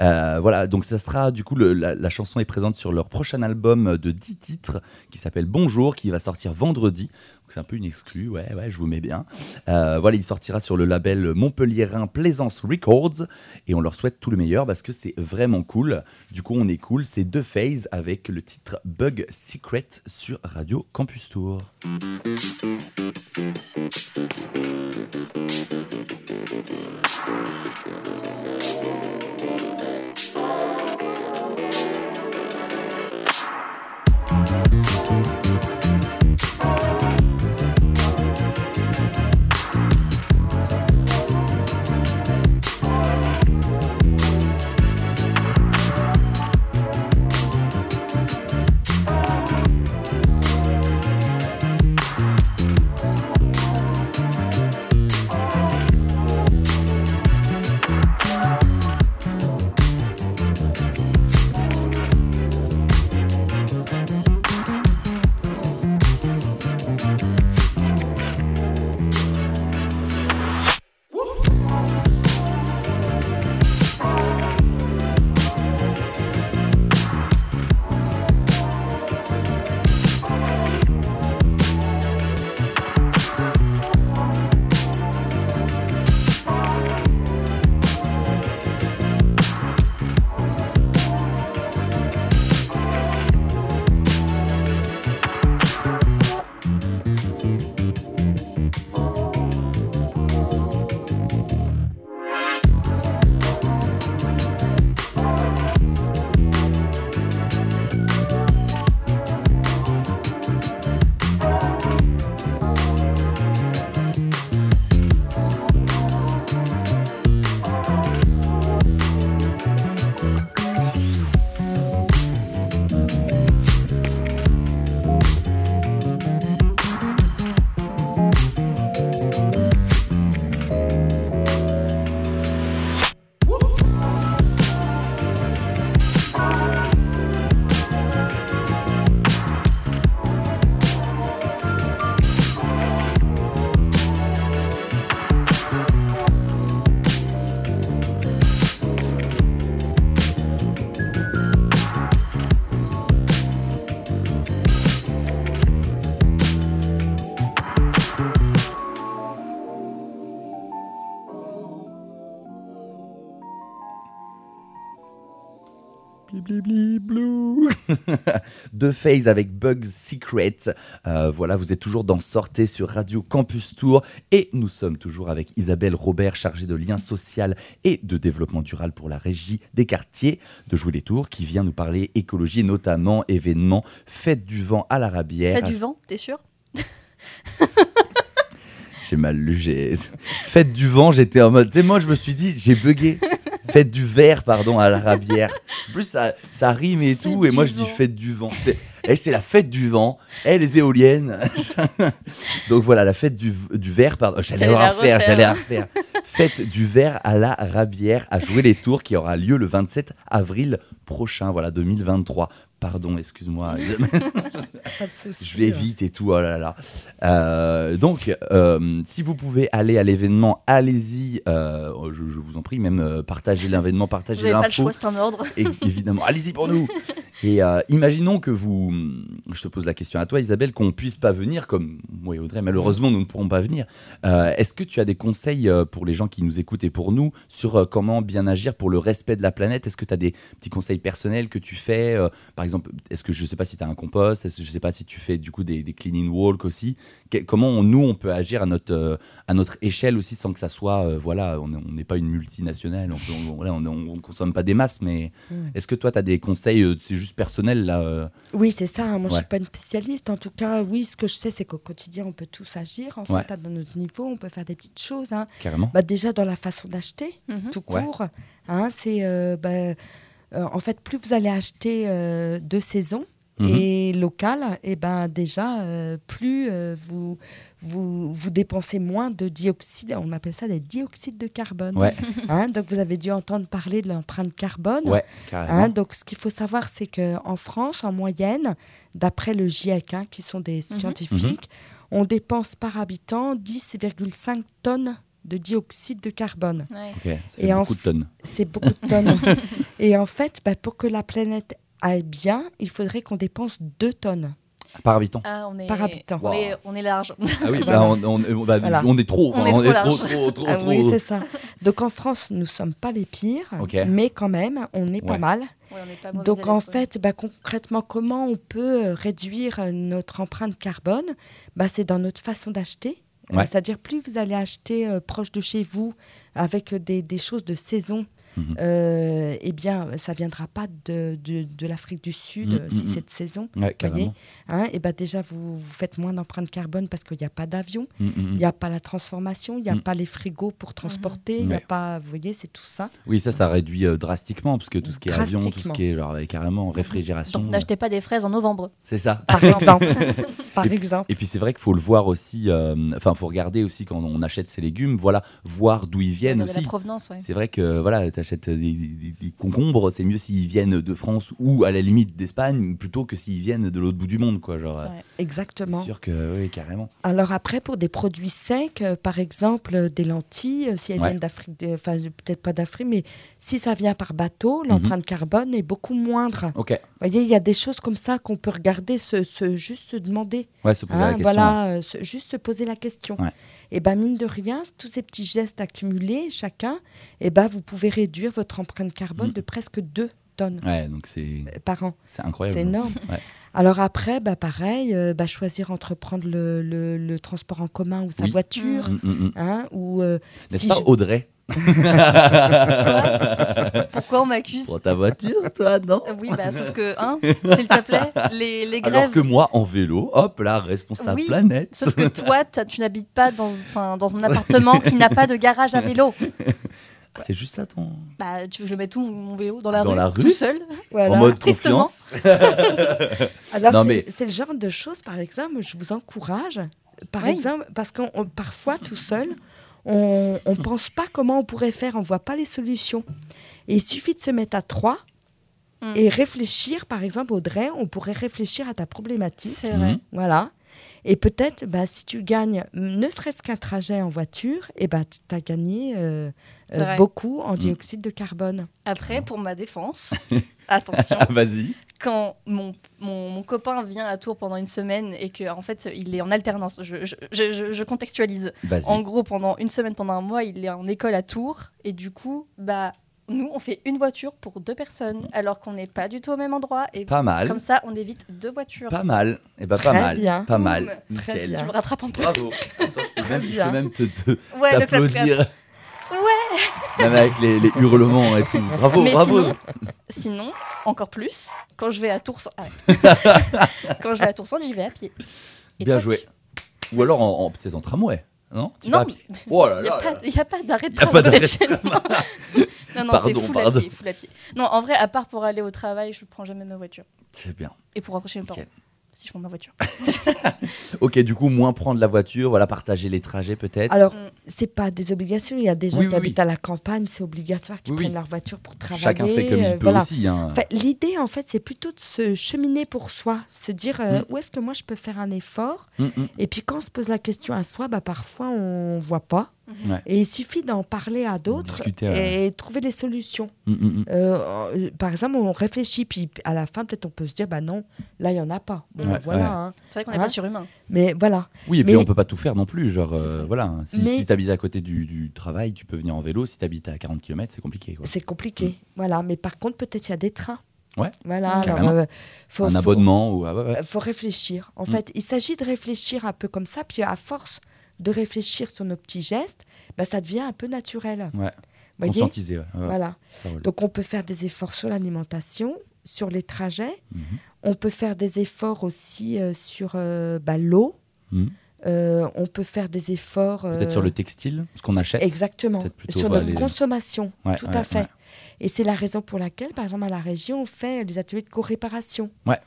Euh, voilà, donc ça sera, du coup, le- la, la chanson est présente sur leur prochain album de 10 titres qui s'appelle Bonjour, qui va sortir vendredi. C'est un peu une exclue, ouais, ouais, je vous mets bien. Euh, voilà, il sortira sur le label Montpellierin Plaisance Records et on leur souhaite tout le meilleur parce que c'est vraiment cool. Du coup, on est cool, c'est deux phases avec le titre Bug Secret sur Radio Campus Tour. De Phase avec Bugs Secret. Euh, voilà, vous êtes toujours dans Sortez sur Radio Campus Tour et nous sommes toujours avec Isabelle Robert, chargée de lien social et de développement durable pour la régie des quartiers de Jouer les Tours, qui vient nous parler écologie, notamment événements Fête du vent à la Rabière. Fête du vent, t'es sûr? (laughs) J'ai mal lu, j'ai. Fête du vent, j'étais en mode. Sais, moi, je me suis dit, j'ai bugué. Fête du verre, pardon, à la rabière. (laughs) En plus, ça, ça rime et tout, Fête et moi, je dis fête du vent. C'est eh, c'est la fête du vent. Eh, les éoliennes. (laughs) Donc voilà, la fête du, du verre, pardon. J'allais la refaire, refaire. j'allais la refaire. Fête du verre à la Rabière à jouer les tours qui aura lieu le 27 avril prochain, voilà, 2023. Pardon, excuse-moi. (laughs) Je vais vite et tout, oh là là. Euh, donc, euh, si vous pouvez aller à l'événement, allez-y. euh, je, je vous en prie, même partagez l'événement, partagez n'avez pas le l'info. choix, c'est un ordre. Et évidemment, allez-y pour nous. (laughs) Et imaginons que vous, je te pose la question à toi, Isabelle, qu'on puisse pas venir, comme moi et Audrey. Malheureusement, nous ne pourrons pas venir. Est-ce que tu as des conseils pour les gens qui nous écoutent et pour nous sur comment bien agir pour le respect de la planète? Est-ce que tu as des petits conseils personnels que tu fais Par exemple, est-ce que je sais pas si tu as un compost Est-ce que je sais pas si tu fais du coup des, des cleaning walk aussi Que- Comment on- nous on peut agir à notre euh, à notre échelle aussi sans que ça soit euh, voilà, on n'est pas une multinationale, on, peut- on- voilà, on, on- on consomme pas des masses, mais est-ce que toi, tu as des conseils, euh, c'est juste personnel là euh, Oui, c'est ça. hein. Moi, je Ouais. suis pas une spécialiste. En tout cas, oui, ce que je sais, c'est qu'au quotidien, on peut tous agir. En Ouais. fait, à notre niveau, on peut faire des petites choses. hein. carrément Bah, déjà, dans la façon d'acheter, Mhm. tout Ouais. court. hein, c'est euh, bah, en fait, plus vous allez acheter euh, de saison Mhm. et local, et ben déjà, euh, plus euh, vous, vous, vous dépensez moins de dioxyde. On appelle ça des dioxydes de carbone. Ouais, (laughs) Hein, donc, vous avez dû entendre parler de l'empreinte carbone. ouais, carrément. Hein, donc, ce qu'il faut savoir, c'est qu'en France, en moyenne, d'après le GIEC, hein, qui sont des scientifiques, on dépense par habitant 10,5 tonnes de dioxyde de carbone. Ouais. Ok, ça fait Et en beaucoup de tonnes. C'est beaucoup de tonnes. (laughs) Et en fait, bah, pour que la planète aille bien, il faudrait qu'on dépense 2 tonnes. Par habitant. Ah, on est, Par habitant. On, est, on est large. Ah oui, (laughs) Voilà. bah, on, on- on- bah, Voilà. on est trop. On est trop trop, large. trop, trop, Ah trop. oui, c'est ça. Donc en France, nous ne sommes pas les pires, mais quand même, on est pas mal. Ouais, on est pas mauvais Donc en fait, bah, concrètement, comment on peut euh, réduire euh, notre empreinte carbone? Bah, C'est dans notre façon d'acheter. Ouais. C'est-à-dire, plus vous allez acheter euh, proche de chez vous, avec des, des choses de saison, Mhm. euh, eh bien, ça viendra pas de, de, de l'Afrique du Sud, Mhm, euh, si mhm. c'est de saison. Ouais, carrément. Hein, et ben déjà, vous, vous faites moins d'empreinte carbone parce qu'il n'y a pas d'avion, il n'y a pas la transformation, il n'y a pas les frigos pour transporter, il n'y a Ouais. pas, vous voyez, c'est tout ça. Oui, ça, ça réduit euh, drastiquement, parce que tout ce qui est avion, tout ce qui est genre, carrément réfrigération, Donc n'achetez pas des fraises en novembre. c'est ça. Par (laughs) exemple. par Et- exemple. Et puis c'est vrai qu'il faut le voir aussi, euh, enfin, il faut regarder aussi quand on achète ses légumes, voilà, voir d'où ils viennent de la aussi. provenance, ouais. C'est vrai que voilà, tu achètes des, des- des concombres, c'est mieux s'ils viennent de France ou à la limite d'Espagne plutôt que s'ils viennent de l'autre bout du monde, quoi. Genre, euh, Exactement. sûr que oui, carrément. Alors après, pour des produits secs, euh, par exemple euh, des lentilles, si elles Ouais. viennent d'Afrique, enfin peut-être pas d'Afrique, mais si ça vient par bateau, Mhm. l'empreinte carbone est beaucoup moindre. Vous Ok, voyez, il y a des choses comme ça qu'on peut regarder, se, se- juste se demander, ouais, se poser hein, la question. voilà, se- juste se poser la question. Ouais. Et ben mine de rien, tous ces petits gestes accumulés, chacun, et ben vous pouvez réduire votre empreinte carbone de presque 2 tonnes Ouais, donc c'est euh, par an. c'est incroyable. C'est énorme. Ouais. Alors après, bah pareil, euh, bah choisir entre prendre le, le- le transport en commun ou sa Oui. voiture, Mm, mm, mm. hein, ou euh, N'est-ce si pas je- Audrey? Pourquoi on m'accuse Pour ta voiture, toi, non Euh, Oui, bah, sauf que, hein, s'il te plaît, les, les Alors grèves. que moi, en vélo, hop là, responsable Oui. planète. Sauf que toi, tu n'habites pas dans, enfin, dans un appartement qui n'a pas de garage à vélo. Ah, C'est juste ça ton. Bah, tu veux que je mette tout mon vélo dans la Dans rue, la rue tout seul voilà. en mode Tristement. confiance. (laughs) Alors mais- c'est le genre de choses, par exemple, je vous encourage, par Oui. exemple, parce qu'on on- parfois tout seul, on ne pense pas comment on pourrait faire, on voit pas les solutions. Et il suffit de se mettre à trois. Mm. Et réfléchir, par exemple, Audrey, on pourrait réfléchir à ta problématique. C'est vrai. Mhm. Voilà. Et peut-être, bah, si tu gagnes ne serait-ce qu'un trajet en voiture, et bah, tu as gagné euh, euh, beaucoup en dioxyde de carbone. Après, pour ma défense, (laughs) attention, Ah, Vas-y. Quand mon, mon, mon copain vient à Tours pendant une semaine et que en fait il est en alternance, je, je, je- je- contextualise. En gros, pendant une semaine, pendant un mois, il est en école à Tours et du coup, bah nous, on fait une voiture pour deux personnes, alors qu'on n'est pas du tout au même endroit. Et Pas mal. comme ça, on évite deux voitures. Pas mal. Et bah, Très pas mal. bien. Pas mal. Boum. Très Nickel. bien. Je me rattrape un peu. Bravo. Attends, je peux même, je peux bien. même te, te- Ouais, le clap clap. t'applaudir. Ouais. Même avec les, les hurlements et tout. Bravo, Mais bravo. sinon, sinon, encore plus, quand je vais à Tours, arrête. (laughs) quand je vais à Tours, j'y vais à pied. Et Bien toc. joué. Ou alors en, en- peut-être en tramway. Non? Tu Non, pied Oh il n'y a, pas- a d'arrêt de travail chez moi. (laughs) Non, non, c'est pardon. à pied, full à pied. Non, en vrai, à part pour aller au travail, je ne prends jamais ma voiture. C'est bien. Et pour rentrer chez mes parents. Si je prends ma voiture. (laughs) Ok, du coup, moins prendre la voiture, voilà, partager les trajets peut-être. Alors, Mm. c'est pas des obligations. Il y a des gens Oui, qui oui, habitent oui. à la campagne, c'est obligatoire qu'ils Oui, oui. prennent leur voiture pour travailler. Chacun fait comme il euh, peut voilà. aussi. hein. Enfin, L'idée, en fait, c'est plutôt de se cheminer pour soi, se dire euh, Mm. où est-ce que moi je peux faire un effort? Mm, mm. Et puis quand on se pose la question à soi, bah, parfois on voit pas. Ouais. Et il suffit d'en parler à d'autres et ouais. trouver des solutions. Mm, mm, mm. Euh, euh, par exemple, on réfléchit, puis à la fin, peut-être on peut se dire, bah non, là, il n'y en a pas. Bon, Ouais, voilà. ouais. hein. C'est vrai qu'on n'est Hein pas surhumain. Mais voilà. Oui, et puis Mais- on peut pas tout faire non plus. Genre, euh, voilà. Si, Mais- si tu habites à côté du, du travail, tu peux venir en vélo. Si tu habites à 40 km, c'est compliqué. C'est compliqué. Voilà. Mais par contre, peut-être il y a des trains. Ouais. Voilà. Alors, euh, faut- Un faut- abonnement ou. ah, ouais, ouais. Faut réfléchir. En fait, il s'agit de réfléchir un peu comme ça, puis à force de réfléchir sur nos petits gestes, bah, ça devient un peu naturel. Ouais. Voyez Conscientiser. ouais, ouais, Voilà. Donc on peut faire des efforts sur l'alimentation, sur les trajets. Mhm. On peut faire des efforts aussi euh, sur euh, bah, l'eau. Mhm. Euh, on peut faire des efforts. Peut-être sur le textile, ce qu'on achète. Exactement. Sur bah, notre les- consommation. Ouais, tout à fait. Et c'est la raison pour laquelle, par exemple, à la région, on fait des ateliers de co-réparation. Ouais.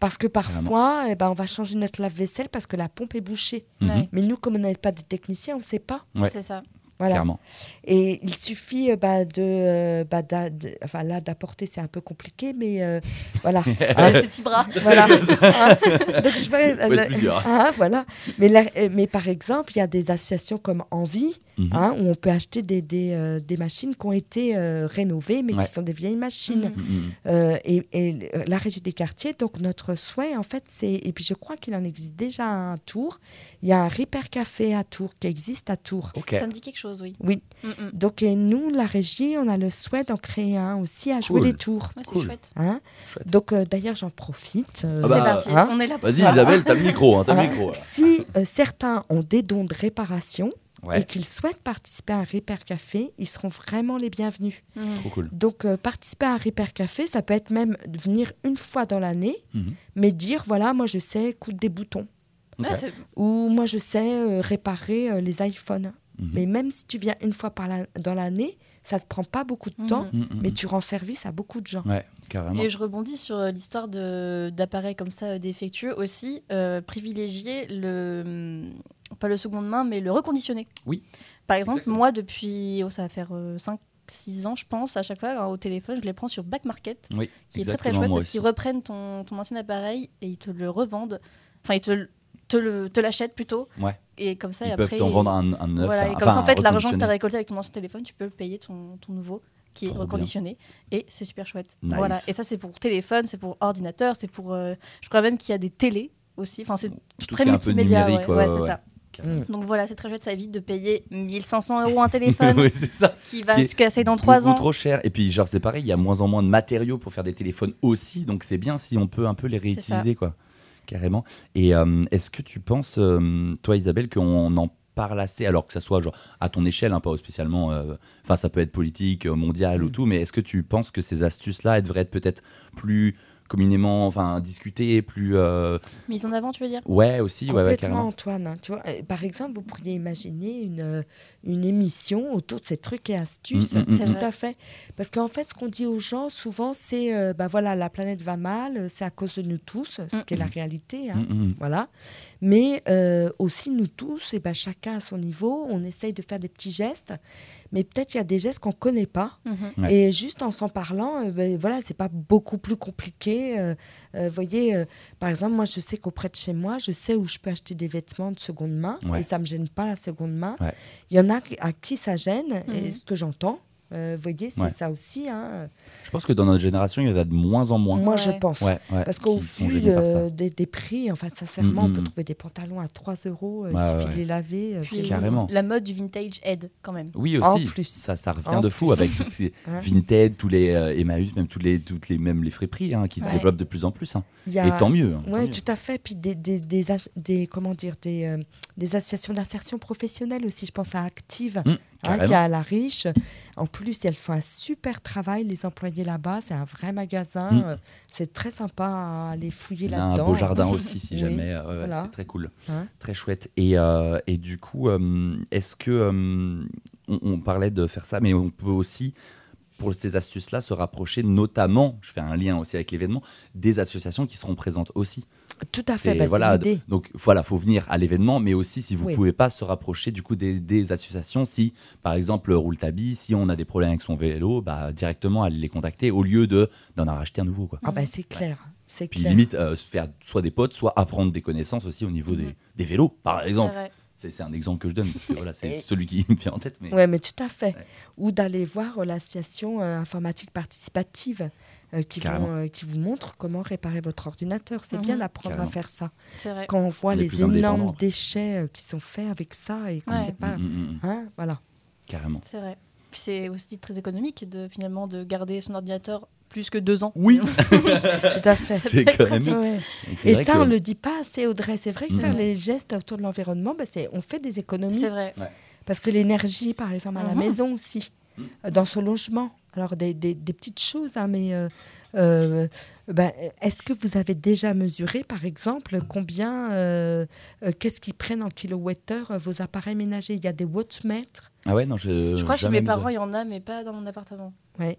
Parce que parfois, eh ben, on va changer notre lave-vaisselle parce que la pompe est bouchée. Ouais. Mais nous, comme on n'est pas des techniciens, on ne sait pas. Ouais. C'est ça. Voilà. Clairement. Et il suffit euh, bah, de, euh, bah, de- enfin là d'apporter, c'est un peu compliqué, mais euh, voilà. (laughs) Avec ses petits bras. (laughs) voilà. (laughs) Donc je vais, hein, voilà. Mais, la- mais par exemple, il y a des associations comme Envie, Mhm. hein, où on peut acheter des, des, euh, des machines qui ont été euh, rénovées, mais Ouais. qui sont des vieilles machines. Mhm. Mhm. Euh, et, et la régie des quartiers, donc notre souhait, en fait, c'est, et puis je crois qu'il en existe déjà un à Tours, il y a un Repair Café à Tours, qui existe à Tours. Ça me dit quelque chose, oui. Oui. Mm, mm. Donc et nous, la régie, on a le souhait d'en créer un aussi à jouer Cool. les tours. Ouais, c'est Cool. chouette. Hein Chouette. Donc euh, d'ailleurs, j'en profite. euh, Ah bah, c'est parti. hein. On est là pour Vas-y. Isabelle, t'as le micro. Hein, t'as le hein, micro. si euh, certains ont des dons de réparation et qu'ils souhaitent participer à un Repair Café, ils seront vraiment les bienvenus. Trop cool. Donc euh, participer à un Repair Café, ça peut être même venir une fois dans l'année, Mhm. mais dire voilà, moi je sais coudre des boutons. Ok. Ouais, c'est- Ou moi je sais euh, réparer euh, les iPhones. Mhm. Mais même si tu viens une fois par la- dans l'année, ça ne te prend pas beaucoup de Mhm. temps, Mhm, mhm. mais tu rends service à beaucoup de gens. Ouais, carrément. Et je rebondis sur euh, l'histoire de- d'appareils comme ça euh, défectueux aussi, euh, privilégier le, hum, pas le seconde main, mais le reconditionné. Oui. Par exemple, Exactement. moi, depuis, oh, ça va faire 5-6 ans, je pense, à chaque fois, hein, au téléphone, je les prends sur Back Market, Oui, qui est très très chouette parce qu'ils reprennent ton, ton ancien appareil et ils te le revendent. Enfin, ils te, le- te, le- te l'achètent plutôt. Ouais. Et comme ça, Ils et peuvent après. t'en vendre un, un neuf. Voilà, et enfin, comme ça, en fait, l'argent que tu as récolté avec ton ancien téléphone, tu peux le payer ton, ton nouveau, qui est Trop bien. reconditionné. Et c'est super chouette. Nice. Voilà. Et ça, c'est pour téléphone, c'est pour ordinateur, c'est pour. euh, je crois même qu'il y a des télés aussi. Enfin, c'est Tout très multimédia. ouais, ouais, ouais, ouais, c'est ça. Donc voilà, c'est très chouette. Ça évite de payer 1500 euros un téléphone (laughs) oui, c'est ça. qui va Qui se casser dans 3 Beaucoup ans. trop cher. Et puis, genre, c'est pareil, il y a moins en moins de matériaux pour faire des téléphones aussi. Donc, c'est bien si on peut un peu les réutiliser, quoi. Carrément. Et euh, est-ce que tu penses, euh, toi, Isabelle, qu'on en parle assez, alors que ça soit genre à ton échelle, hein, pas spécialement. euh, Enfin, ça peut être politique, mondial ou Mm. tout, mais est-ce que tu penses que ces astuces-là, elles devraient être peut-être plus communément, enfin, discutées, plus. euh, Mise en avant, tu veux dire? Ouais, aussi, ouais, ouais, Complètement, carrément. Antoine. hein, tu vois, Euh, par exemple, vous pourriez imaginer une, euh, une émission autour de ces trucs et astuces. Mm, mm, mm, C'est Tout vrai. à fait. Parce qu'en fait, ce qu'on dit aux gens, souvent, c'est euh, bah voilà, la planète va mal, c'est à cause de nous tous, ce Mm. qui est la réalité. hein, Mm, mm, Voilà. Mais euh, aussi, nous tous, et ben, chacun à son niveau, on essaye de faire des petits gestes. Mais peut-être il y a des gestes qu'on ne connaît pas. Mhm. Ouais. Et juste en s'en parlant, euh, ben, voilà, c'est pas beaucoup plus compliqué. euh, euh, vous voyez, euh, par exemple, moi, je sais qu'auprès de chez moi, je sais où je peux acheter des vêtements de seconde main. Ouais. Et ça me gêne pas la seconde main. Ouais. Il y en a qui- à qui ça gêne, et Mhm. ce que j'entends. Euh, vous voyez, c'est Ouais. ça aussi. hein. Je pense que dans notre génération, il y en a de moins en moins. Moi, je pense. Ouais, ouais, Parce qu'au vu euh, des, des prix, en fait, sincèrement, Mm, on peut mm. trouver des pantalons à 3 euros. euh, il suffit ouais. de les laver. Puis, c'est Carrément. La mode du vintage aide quand même. Oui En aussi. plus. Ça, ça revient En de fou plus. avec tous ces. Vinted, tous les euh, Emmaüs, même tous les, toutes les, même les friperies hein, qui se développent de plus en plus. hein. A- Et tant mieux. hein, Oui, tout à fait. Puis des, des, des, as- des- comment dire, des, euh, des associations d'insertion professionnelle aussi. Je pense à Active, carrément. qui est à La Riche. En plus, elles font un super travail, les employés là-bas. C'est un vrai magasin. Hum. Euh, C'est très sympa à aller fouiller Il a un là-dedans. beau jardin (laughs) aussi, si Oui, jamais. euh, voilà. C'est très cool. Hein. Très chouette. Et, euh, et du coup, euh, est-ce que. euh, on, on parlait de faire ça, mais on peut aussi, pour ces astuces-là, se rapprocher, notamment, je fais un lien aussi avec l'événement, des associations qui seront présentes aussi. Tout à fait. Bah, voilà, donc voilà, faut venir à l'événement, mais aussi si vous Oui. pouvez pas se rapprocher du coup des, des associations, si par exemple Rouletabi, si on a des problèmes avec son vélo, bah directement aller les contacter au lieu de d'en racheter un nouveau quoi. Ah, bah, c'est clair. C'est Puis clair. limite euh, se faire soit des potes, soit apprendre des connaissances aussi au niveau des, des vélos, par exemple. C'est un exemple que je donne parce que voilà, c'est Et- celui qui (laughs) me vient en tête. Mais Oui, mais tout à fait. Ouais. Ou d'aller voir l'association euh, informatique participative qui, vont, euh, qui vous montre comment réparer votre ordinateur. C'est bien Mhm. d'apprendre à faire ça. C'est vrai. Quand on voit On les énormes déchets euh, qui sont faits avec ça et qu'on ne Ouais. sait pas. Mm, mm, mm, Hein, voilà. carrément. C'est vrai. Puis c'est aussi très économique de finalement de garder son ordinateur plus que deux ans. Oui, (laughs) Tout à fait. c'est. Ouais. c'est Et ça, que- on ne le dit pas assez, Audrey. C'est vrai que faire les gestes autour de l'environnement, bah, c'est- on fait des économies. C'est vrai. Parce que l'énergie, par exemple, à la Mhm. maison aussi, euh, dans son logement. Alors, des, des- des petites choses, hein, mais euh, euh, ben, est-ce que vous avez déjà mesuré, par exemple, combien, euh, euh, qu'est-ce qu'ils prennent en kilowattheure vos appareils ménagers? Il y a des wattmètres. Ah ouais, non, je. Je crois que chez mes parents, il y en a, mais pas dans mon appartement. Ouais.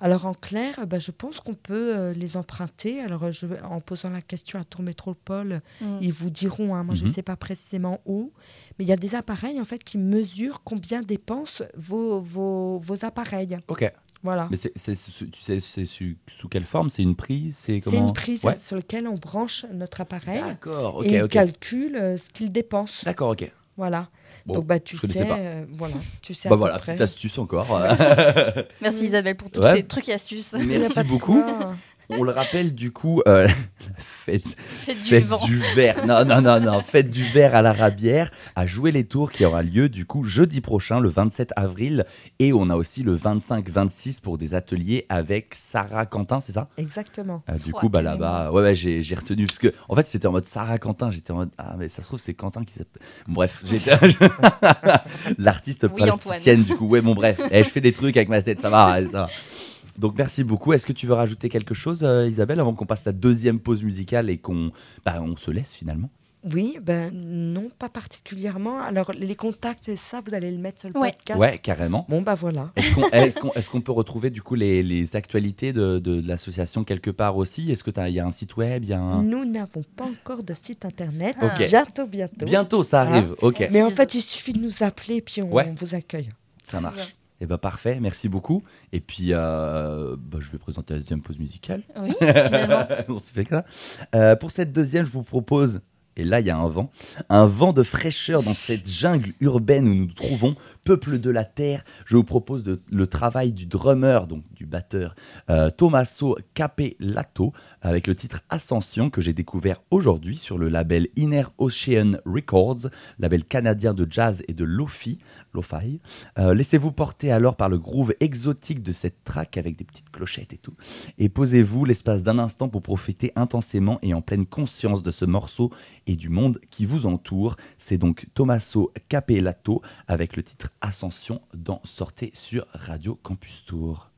Alors, en clair, ben, je pense qu'on peut euh, les emprunter. Alors, je, en posant la question à Tour Métropole, Mm. ils vous diront, hein, moi je ne sais pas précisément où, mais il y a des appareils en fait qui mesurent combien dépensent vos, vos, vos appareils. Ok. Voilà. Mais c'est, c'est- c'est- tu sais, c'est sous, sous quelle forme? C'est une prise? C'est comment une prise Ouais. sur laquelle on branche notre appareil D'accord, ok, et il calcule euh, ce qu'il dépense. D'accord, ok. Voilà. Bon, Donc bah tu sais, pas. euh, voilà, tu sais. à Bah peu voilà, près. petite astuce encore. Merci Isabelle pour tous Ouais. ces trucs et astuces. Merci beaucoup. On le rappelle du coup, euh, (laughs) la fête, Faites du fête vent. du verre. Non, non, non, non. Fête du verre à la Rabière à jouer les tours qui aura lieu du coup jeudi prochain, le 27 avril. Et on a aussi le 25-26 pour des ateliers avec Sarah Quentin, c'est ça? Exactement. Euh, Du coup, bah là-bas, ouais, ouais, j'ai j'ai retenu parce que en fait c'était en mode Sarah Quentin. J'étais en mode ah mais ça se trouve c'est Quentin qui s'appelle. Bref, j'étais (laughs) (laughs) l'artiste Oui, plasticienne du coup. Ouais, bon bref, Eh, je fais des trucs avec ma tête, ça va, ça va. Donc merci beaucoup. Est-ce que tu veux rajouter quelque chose, euh, Isabelle, avant qu'on passe à la deuxième pause musicale et qu'on bah, on se laisse finalement? Oui, ben non, pas particulièrement. Alors les contacts, c'est ça, vous allez le mettre sur le Ouais. podcast? Ouais, carrément. Bon bah voilà. Est-ce qu'on est (laughs) est peut retrouver du coup les, les actualités de, de, de l'association quelque part aussi? Est-ce que il y a un site web, y a un... Nous n'avons pas encore de site internet. Ok. Bientôt, bientôt. Bientôt, ça arrive. Ok. Mais en fait, il suffit de nous appeler puis on, Ouais. on vous accueille. Ça marche. Bien. Et bah parfait, merci beaucoup. Et puis, euh, bah, je vais présenter la deuxième pause musicale. Oui, (laughs) finalement. On se fait ça. Euh, pour cette deuxième, je vous propose, et là il y a un vent, un vent de fraîcheur dans cette jungle urbaine où nous nous trouvons, peuple de la terre. Je vous propose le travail du drummer, donc du batteur, euh, Tommaso Capellato, avec le titre Ascension que j'ai découvert aujourd'hui sur le label Inner Ocean Records, label canadien de jazz et de lofi. Lo-fi. Euh, Laissez-vous porter alors par le groove exotique de cette track avec des petites clochettes et tout. Et posez-vous l'espace d'un instant pour profiter intensément et en pleine conscience de ce morceau et du monde qui vous entoure. C'est donc Tommaso Capellato avec le titre Ascension dans Sortez sur Radio Campus Tour.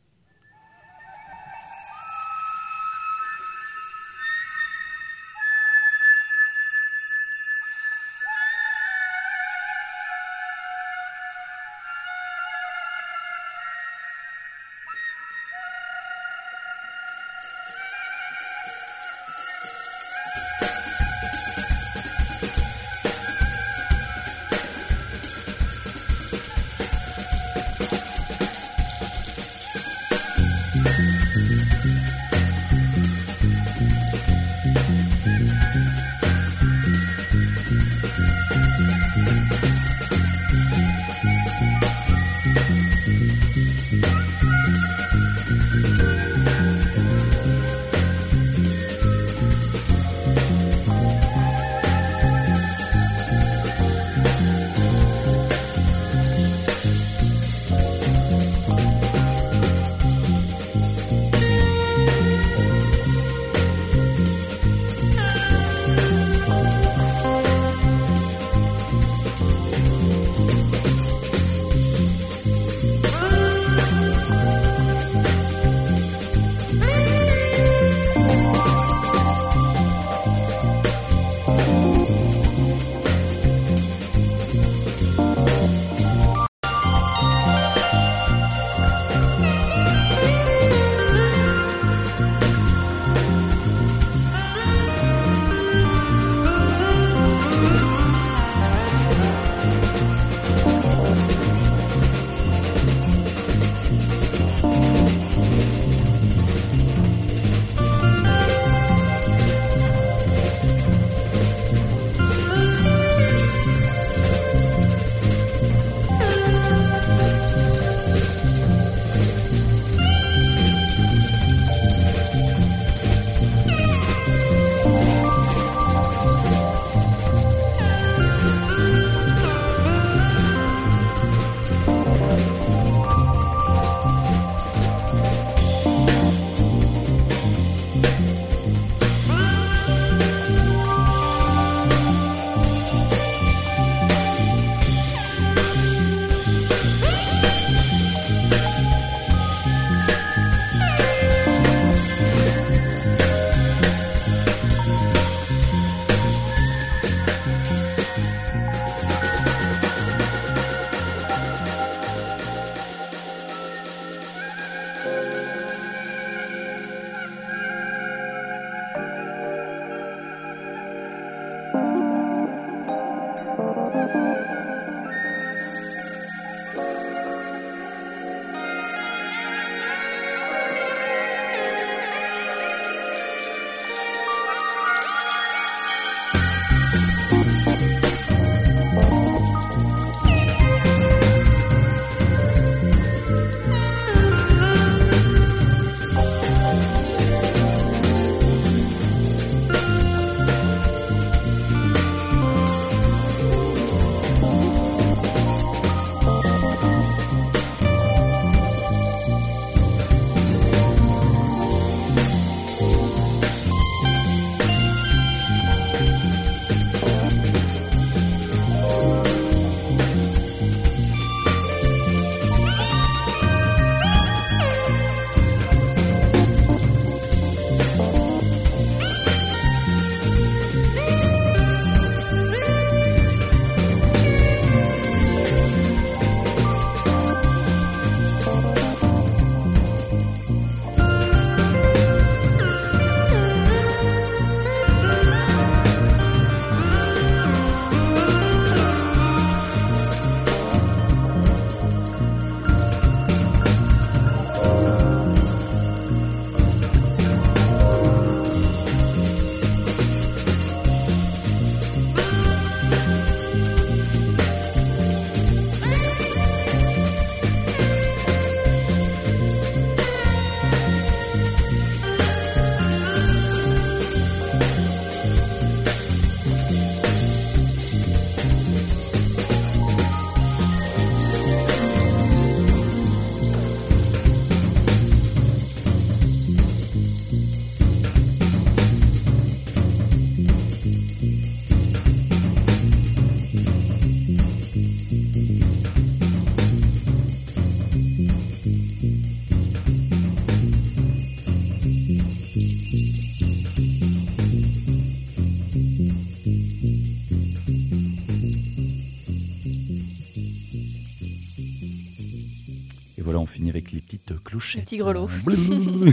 (laughs) Blablabla.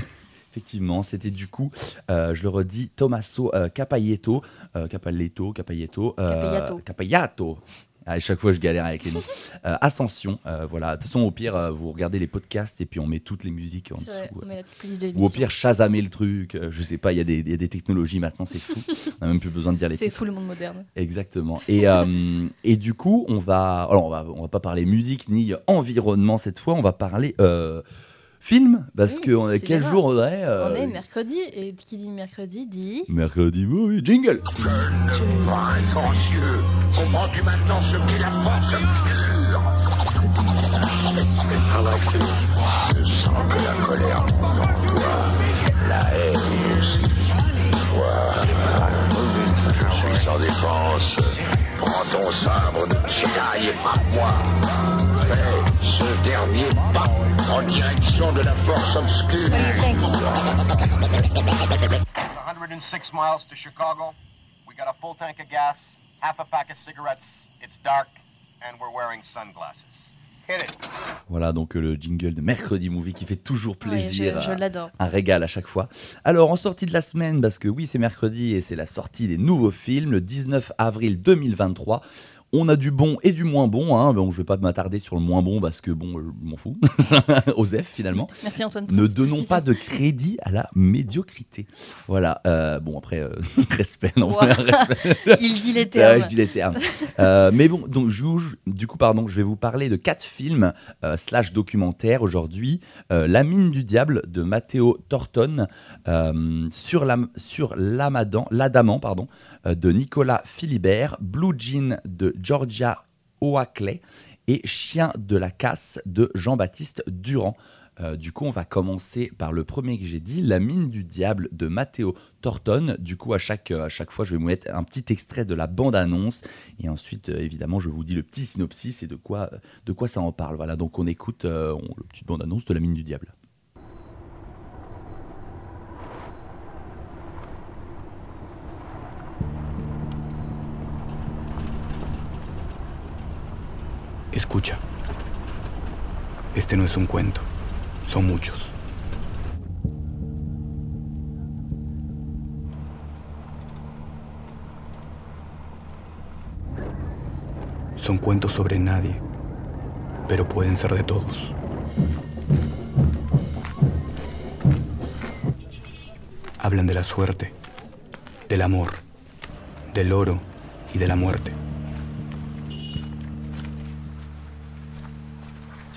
Effectivement, c'était du coup, euh, je le redis, Tommaso euh, Capaietto, euh, Capalletto, Capaietto, euh, Capaiato. À chaque fois, je galère avec les noms. (laughs) Euh, Ascension, voilà. De toute façon, au pire, vous regardez les podcasts et puis on met toutes les musiques en vrai, dessous. on met la petite playlist de Ou au pire, chasamer le truc. je sais pas, il y, a des- il y a des technologies maintenant, c'est fou. (laughs) on n'a même plus besoin de dire les C'est fou le monde moderne. Exactement. Et, et du coup, on va, alors on va, on va pas parler musique ni environnement cette fois. On va parler film parce Oui, que on est quel jour Audrey euh, On est mercredi et qui dit mercredi dit. Mercredi, oui, jingle. Silencieux. Comprends-tu maintenant ce qu'est la force obscure Je sens que la colère monte en toi, la haine aussi. Toi, je suis sans défense. Ton sabre de Jedi et. Fais ce dernier pas en direction de la force obscure. 106 miles to Chicago. We got a full tank of gas, half a pack of cigarettes. It's dark, and we're wearing sunglasses. Voilà donc euh, le jingle de mercredi movie qui fait toujours Ouais, plaisir. je je l'adore. un régal à chaque fois. Alors, en sortie de la semaine, parce que oui, c'est mercredi et c'est la sortie des nouveaux films, le 19 avril 2023. On a du bon et du moins bon. Hein. Bon, je vais pas m'attarder sur le moins bon parce que bon, euh, je m'en fous. (laughs) Osef finalement. Merci Antoine. Ne donnons pas de crédit à la médiocrité. Voilà. euh, bon après, euh, (laughs) respect. Non, (laughs) respect. Il dit les termes. je dis les termes. Euh, mais bon, donc je du coup, pardon, je vais vous parler de quatre films slash documentaires aujourd'hui. La mine du diable de Matteo Torton, sur la sur l'Adamant, pardon, de Nicolas Philibert, Blue Jean de Georgia Oakley et Chien de la casse de Jean-Baptiste Durand. Euh, du coup, on va commencer par le premier que j'ai dit, La mine du diable de Matteo Torton. Du coup, à chaque, euh, fois, je vais vous mettre un petit extrait de la bande-annonce. Et ensuite, euh, évidemment, je vous dis le petit synopsis et de quoi, de quoi ça en parle. Voilà, donc on écoute euh, le petit bande-annonce de La mine du diable. Escucha. Este no es un cuento. Son muchos. Son cuentos sobre nadie, pero pueden ser de todos. Hablan de la suerte, del amor, del oro y de la muerte.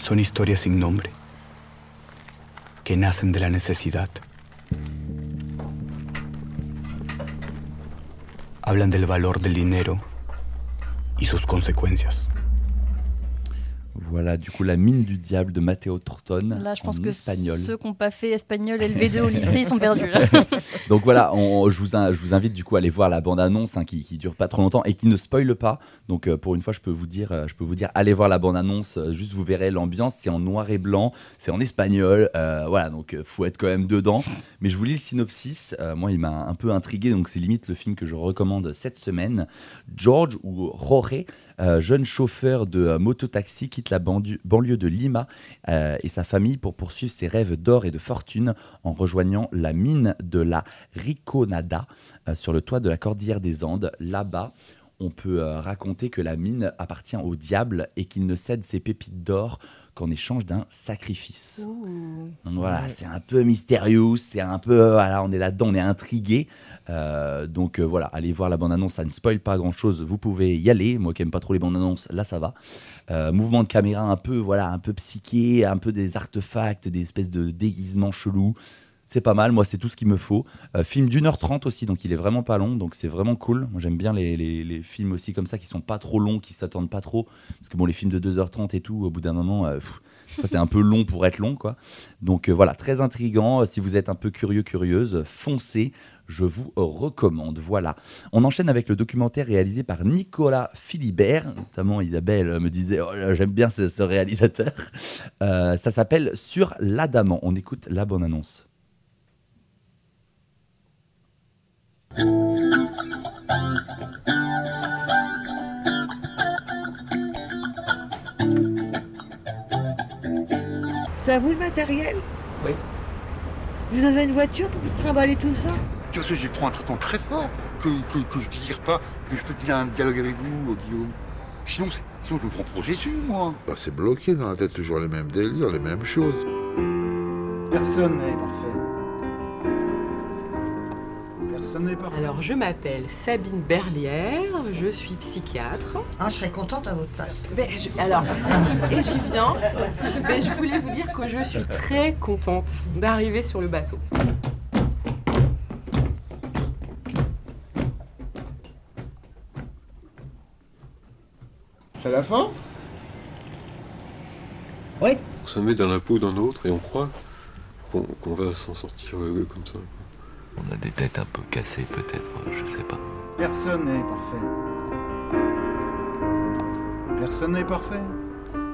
Son historias sin nombre, que nacen de la necesidad. Hablan del valor del dinero y sus consecuencias. Voilà, du coup, La mine du diable de Matteo Torton Là, je pense en que espagnol. ceux qui n'ont pas fait espagnol LV2 au lycée, ils sont perdus. Là. (laughs) Donc voilà, on- je, vous, je vous invite du coup à aller voir la bande-annonce hein, qui, qui dure pas trop longtemps et qui ne spoile pas. Donc euh, pour une fois, je peux vous dire, euh, je peux vous dire, allez voir la bande-annonce. euh, juste vous verrez l'ambiance. C'est en noir et blanc, c'est en espagnol. voilà, donc faut être quand même dedans. Mais je vous lis le synopsis. moi, il m'a un peu intrigué. Donc c'est limite le film que je recommande cette semaine. George ou Jorge, euh, jeune chauffeur de euh, mototaxi, quitte la banlieue de Lima euh, et sa famille pour poursuivre ses rêves d'or et de fortune en rejoignant la mine de la Riconada sur le toit de la cordillère des Andes. Là-bas, on peut raconter que la mine appartient au diable et qu'il ne cède ses pépites d'or qu'en échange d'un sacrifice. Donc voilà, c'est un peu mystérieux, c'est un peu, euh, voilà, on est là-dedans, on est intrigué. Euh, donc euh, voilà, allez voir la bande-annonce, ça ne spoil pas grand-chose, vous pouvez y aller. Moi qui aime pas trop les bandes-annonces, là ça va. Euh, mouvement de caméra un peu, voilà, un peu psyché, un peu des artefacts, des espèces de déguisements chelous. C'est pas mal, moi c'est tout ce qu'il me faut. Euh, film d'une heure trente aussi, donc il est vraiment pas long, donc c'est vraiment cool. Moi j'aime bien les, films aussi comme ça qui sont pas trop longs, qui s'attendent pas trop. Parce que bon, les films de 2h30 et tout, au bout d'un moment, euh, c'est un peu long pour être long, quoi. Donc euh, voilà, très intrigant. Euh, Si vous êtes un peu curieux, curieuse, foncez. Je vous recommande. Voilà. On enchaîne avec le documentaire réalisé par Nicolas Philibert. Notamment, Isabelle me disait oh J'aime bien ce, réalisateur. Ça s'appelle Sur l'Adamant. On écoute la bonne annonce. C'est à vous le matériel? Oui. Vous avez une voiture pour trimballer tout ça? C'est parce que je prends un traitement très fort que, que, que je désire pas, que je peux tenir un dialogue avec vous, Guillaume. Sinon, c'est- sinon je me prends pour Jésus, moi. Bah, c'est bloqué dans la tête, toujours les mêmes délires, les mêmes choses. Personne n'est parfait. N'est. Alors, je m'appelle Sabine Berlière, je suis psychiatre. Ah, je serais contente à votre place. Ben, je- alors, (laughs) et j'y viens. Ben, je voulais vous dire que je suis très contente d'arriver sur le bateau. C'est la fin? Oui. On se met dans la peau d'un autre et on croit qu'on va s'en sortir comme ça. On a des têtes un peu cassées peut-être, je sais pas. Personne n'est parfait. Personne n'est parfait.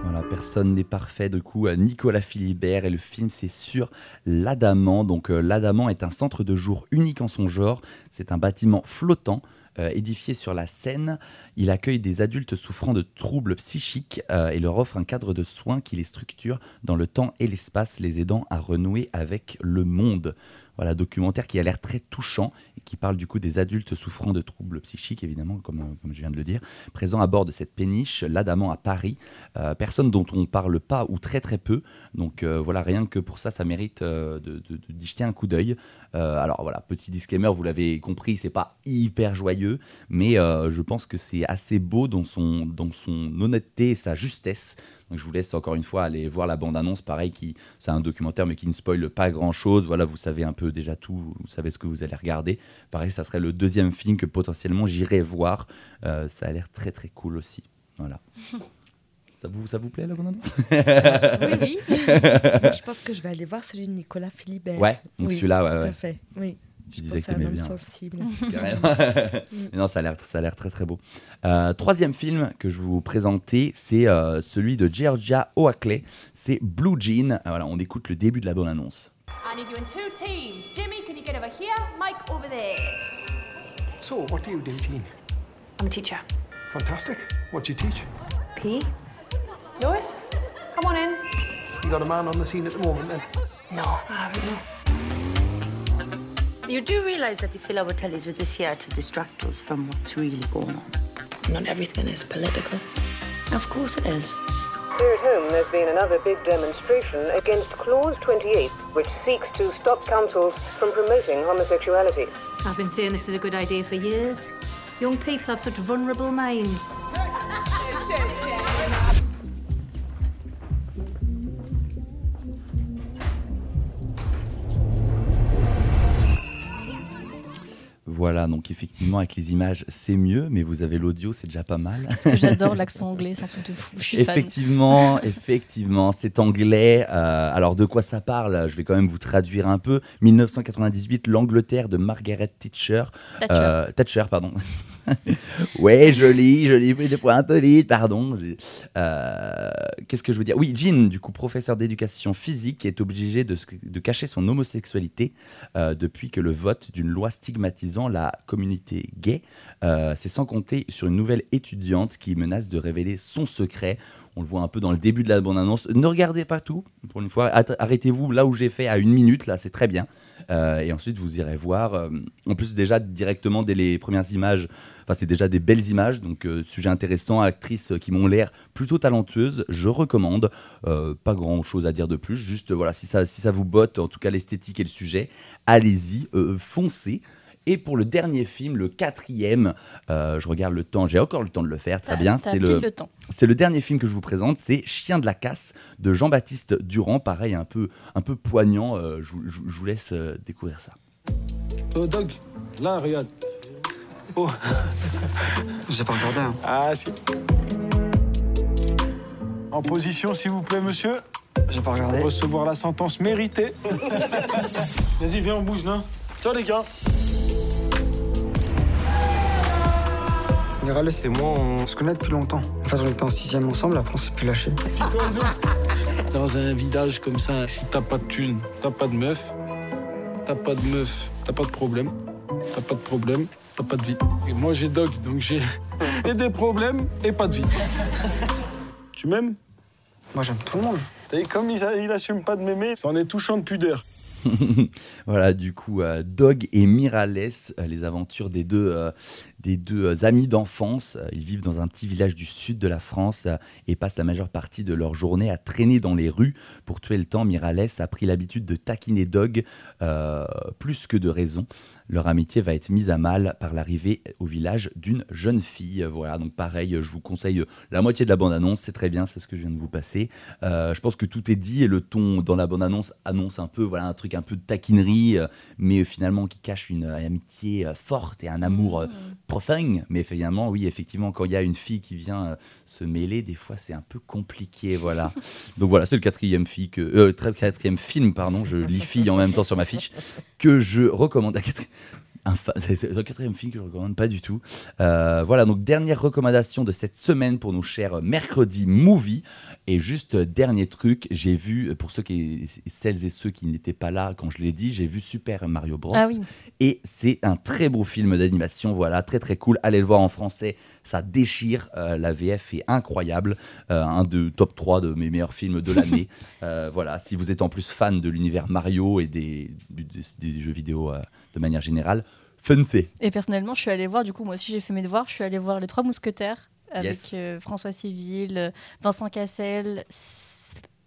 Voilà, personne n'est parfait. Du coup, Nicolas Philibert et le film, c'est sur l'Adamant. Donc, euh, l'Adamant est un centre de jour unique en son genre. C'est un bâtiment flottant. euh, édifié sur la Seine, il accueille des adultes souffrant de troubles psychiques euh, et leur offre un cadre de soins qui les structure dans le temps et l'espace, les aidant à renouer avec le monde. Voilà, documentaire qui a l'air très touchant et qui parle du coup des adultes souffrant de troubles psychiques, évidemment, comme, euh, je viens de le dire, présents à bord de cette péniche, l'Adamant à Paris. Euh, personne dont on parle pas ou très très peu. Donc euh, voilà, rien que pour ça, ça mérite de, d'y jeter un coup d'œil. Alors voilà, petit disclaimer, vous l'avez compris, c'est pas hyper joyeux, mais je pense que c'est assez beau dans son, dans son honnêteté et sa justesse. Donc je vous laisse encore une fois aller voir la bande-annonce, pareil, qui c'est un documentaire mais qui ne spoile pas grand-chose. Voilà, vous savez un peu déjà tout, vous savez ce que vous allez regarder. Pareil, ça serait le deuxième film que potentiellement j'irai voir. Euh, ça a l'air très très cool aussi. Voilà. (laughs) Ça vous, ça vous plaît la bande-annonce? Oui, oui. (laughs) je pense que je vais aller voir celui de Nicolas Philibert. Ouais, donc Oui, celui-là, ouais, Tout ouais. à fait, oui. Tu Je disais que t'aimais bien. sensible. (laughs) (laughs) Mais non, ça a l'air, ça a l'air très très beau. Euh, troisième film que je vais vous présenter, c'est euh, celui de Georgia Oakley. C'est Blue Jean. Euh, Voilà, on écoute le début de la bonne annonce. I need you in two teams. Jimmy, can you get over here? Mike, over there. So, what do you do, Jean? I'm a teacher. Fantastic. What do you teach? P. Lewis, come on in. You got a man on the scene at the moment, then? No, I haven't. No. You do realize that the fill our tellies with this here to distract us from what's really going on. Not everything is political. Of course it is. Here at home, there's been another big demonstration against Clause 28, which seeks to stop councils from promoting homosexuality. I've been saying this is a good idea for years. Young people have such vulnerable minds. Voilà, donc effectivement, avec les images, c'est mieux, mais vous avez l'audio, c'est déjà pas mal. Parce que j'adore (laughs) l'accent anglais, c'est un truc de fou. Je suis fan. Effectivement, (laughs) effectivement, c'est anglais. Euh, alors de quoi ça parle Je vais quand même vous traduire un peu. 1998, l'Angleterre de Margaret Thatcher. Thatcher. Euh, Thatcher, pardon. (laughs) ouais, joli, joli, des fois un peu vite, pardon. Euh, Qu'est-ce que je veux dire? Oui, Jean, du coup, professeur d'éducation physique, est obligé de, cacher son homosexualité depuis que le vote d'une loi stigmatisant la communauté gay. Euh, C'est sans compter sur une nouvelle étudiante qui menace de révéler son secret. On le voit un peu dans le début de la bande-annonce. Ne regardez pas tout, pour une fois. Arrêtez-vous là où j'ai fait à une minute, là, c'est très bien. Euh, et ensuite, vous irez voir. euh, en plus, déjà, directement, dès les premières images, enfin, c'est déjà des belles images. Donc, sujet intéressant, actrices qui m'ont l'air plutôt talentueuses. Je recommande. Pas grand chose à dire de plus. Juste, voilà, si ça, si ça vous botte, en tout cas l'esthétique et le sujet, allez-y, foncez. Et pour le dernier film, le quatrième, euh, je regarde le temps, j'ai encore le temps de le faire, très bien. C'est le, le temps. c'est le dernier film que je vous présente, c'est Chien de la casse de Jean-Baptiste Durand. Pareil, un peu, un peu poignant. euh, je, vous- je vous- je vous laisse euh, découvrir ça. Oh, Doug, là, regarde. Oh. (laughs) J'ai pas regardé, hein. Ah, si. En position, s'il vous plaît, monsieur. J'ai pas regardé. Pour recevoir la sentence méritée. (laughs) Vas-y, viens, on bouge là. Ciao, les gars. Mirale, c'est moi, on se connaît depuis longtemps. En fait, on était en sixième ensemble, après on s'est plus lâché. (laughs) Dans un village comme ça, si t'as pas de thune, t'as pas de meuf, t'as pas de meuf, t'as pas de problème, t'as pas de problème, t'as pas de vie. Et moi j'ai Dog, donc j'ai (laughs) et des problèmes et pas de vie. Tu m'aimes? Moi j'aime tout le monde. T'as comme il, il assume pas de m'aimer, ça en est touchant de pudeur. (laughs) voilà, du coup, euh, Dog et Mirales, euh, les aventures des deux, euh, amis d'enfance. Ils vivent dans un petit village du sud de la France et passent la majeure partie de leur journée à traîner dans les rues. Pour tuer le temps, Mirales a pris l'habitude de taquiner Dog plus que de raison. Leur amitié va être mise à mal par l'arrivée au village d'une jeune fille. Voilà, donc pareil, je vous conseille la moitié de la bande-annonce, c'est très bien, c'est ce que je viens de vous passer. Euh, je pense que tout est dit et le ton dans la bande-annonce annonce un peu, voilà, un truc un peu de taquinerie, euh, mais finalement qui cache une amitié euh, forte et un amour euh, profane. Mais finalement, oui, effectivement, quand il y a une fille qui vient euh, se mêler, des fois c'est un peu compliqué, voilà. (laughs) donc voilà, c'est le quatrième, fille que, euh, quatrième film, pardon, je lis fille en même temps sur ma fiche, que je recommande (laughs) C'est le quatrième film que je recommande pas du tout. Euh, voilà, donc dernière recommandation de cette semaine pour nos chers mercredi movie. Et juste euh, dernier truc, j'ai vu, euh, pour ceux qui, celles et ceux qui n'étaient pas là quand je l'ai dit, j'ai vu Super Mario Bros. Ah oui. Et c'est un très beau film d'animation, voilà, très très cool. Allez le voir en français, ça déchire. Euh, la VF est incroyable. Euh, un de top 3 de mes meilleurs films de l'année. (laughs) Euh, voilà, si vous êtes en plus fan de l'univers Mario et des, du- des, des jeux vidéo de manière générale, foncez. Et personnellement, je suis allée voir, du coup, moi aussi j'ai fait mes devoirs, je suis allée voir Les Trois Mousquetaires avec Yes. euh, François Civil, Vincent Cassel,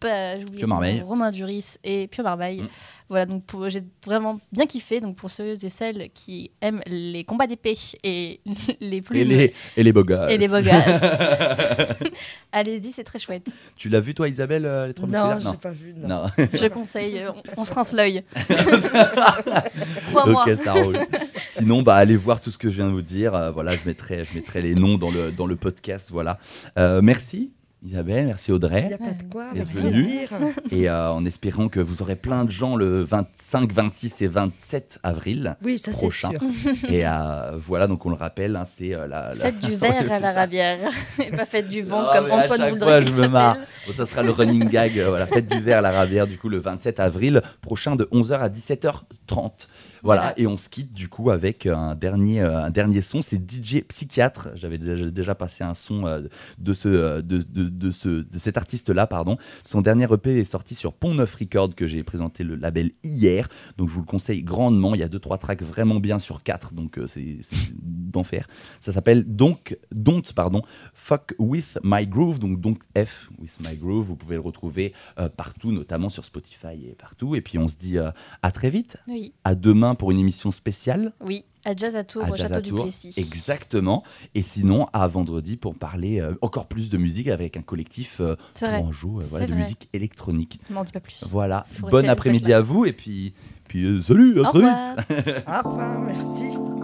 pas- oublié nom, Marmaille. Romain Duris et Pio Marmaille. Mm. Voilà, donc pour- j'ai vraiment bien kiffé. Donc pour ceux et celles qui aiment les combats d'épée et (laughs) les plus. Et les, et les beaux gosses. Et les beaux gosses. (laughs) Allez-y, c'est très chouette. tu l'as vu toi Isabelle, euh, les trois Non, j'ai pas vu, non. non. (laughs) Je conseille, euh, on, on se rince l'œil. Crois-moi. Ok, ça roule. Sinon, bah, allez voir tout ce que je viens de vous dire. Euh, voilà, je mettrai, je mettrai les noms dans le, dans le podcast. Voilà. Euh, merci. Isabelle, merci Audrey. Y a pas de quoi, avec plaisir. (laughs) Et euh, en espérant que vous aurez plein de gens le 25, 26 et 27 avril Oui, ça, c'est prochain. sûr. (laughs) Et euh, voilà, donc on le rappelle, hein, c'est euh, la, la- Faites du (laughs) Ouais, verre c'est à la rabière et pas faites du vent Ah, comme Antoine qu'il je me marre. s'appelle. Bon, ça sera le running gag. euh, voilà, faites du verre à la rabière, du coup, le 27 avril prochain de 11h à 17h30. Voilà, et on se quitte du coup avec un dernier, euh, un dernier son, c'est DJ Psychiatre. J'avais déjà, déjà passé un son euh, de, ce, euh, de, de, de ce, de cet artiste-là. pardon. Son dernier EP est sorti sur Pont Neuf Records, que j'ai présenté le label hier. Donc je vous le conseille grandement. Il y a deux trois tracks vraiment bien sur quatre, donc euh, c'est c'est d'enfer. Ça s'appelle donc Don't pardon Fuck with My Groove, donc donc F with My Groove. Vous pouvez le retrouver euh, partout, notamment sur Spotify et partout. Et puis on se dit euh, à très vite. Oui. À demain pour une émission spéciale. Oui, à Jazz à Tours, à au Jazz château à du. Plessis. Exactement. Et sinon, à vendredi pour parler euh, encore plus de musique avec un collectif euh, tourangeau, euh, voilà, de vrai. musique électronique. N'en dis pas plus. Voilà. Faut Bon après-midi à vous et puis, puis euh, salut, à Au très revoir. vite. (laughs) Au revoir, merci.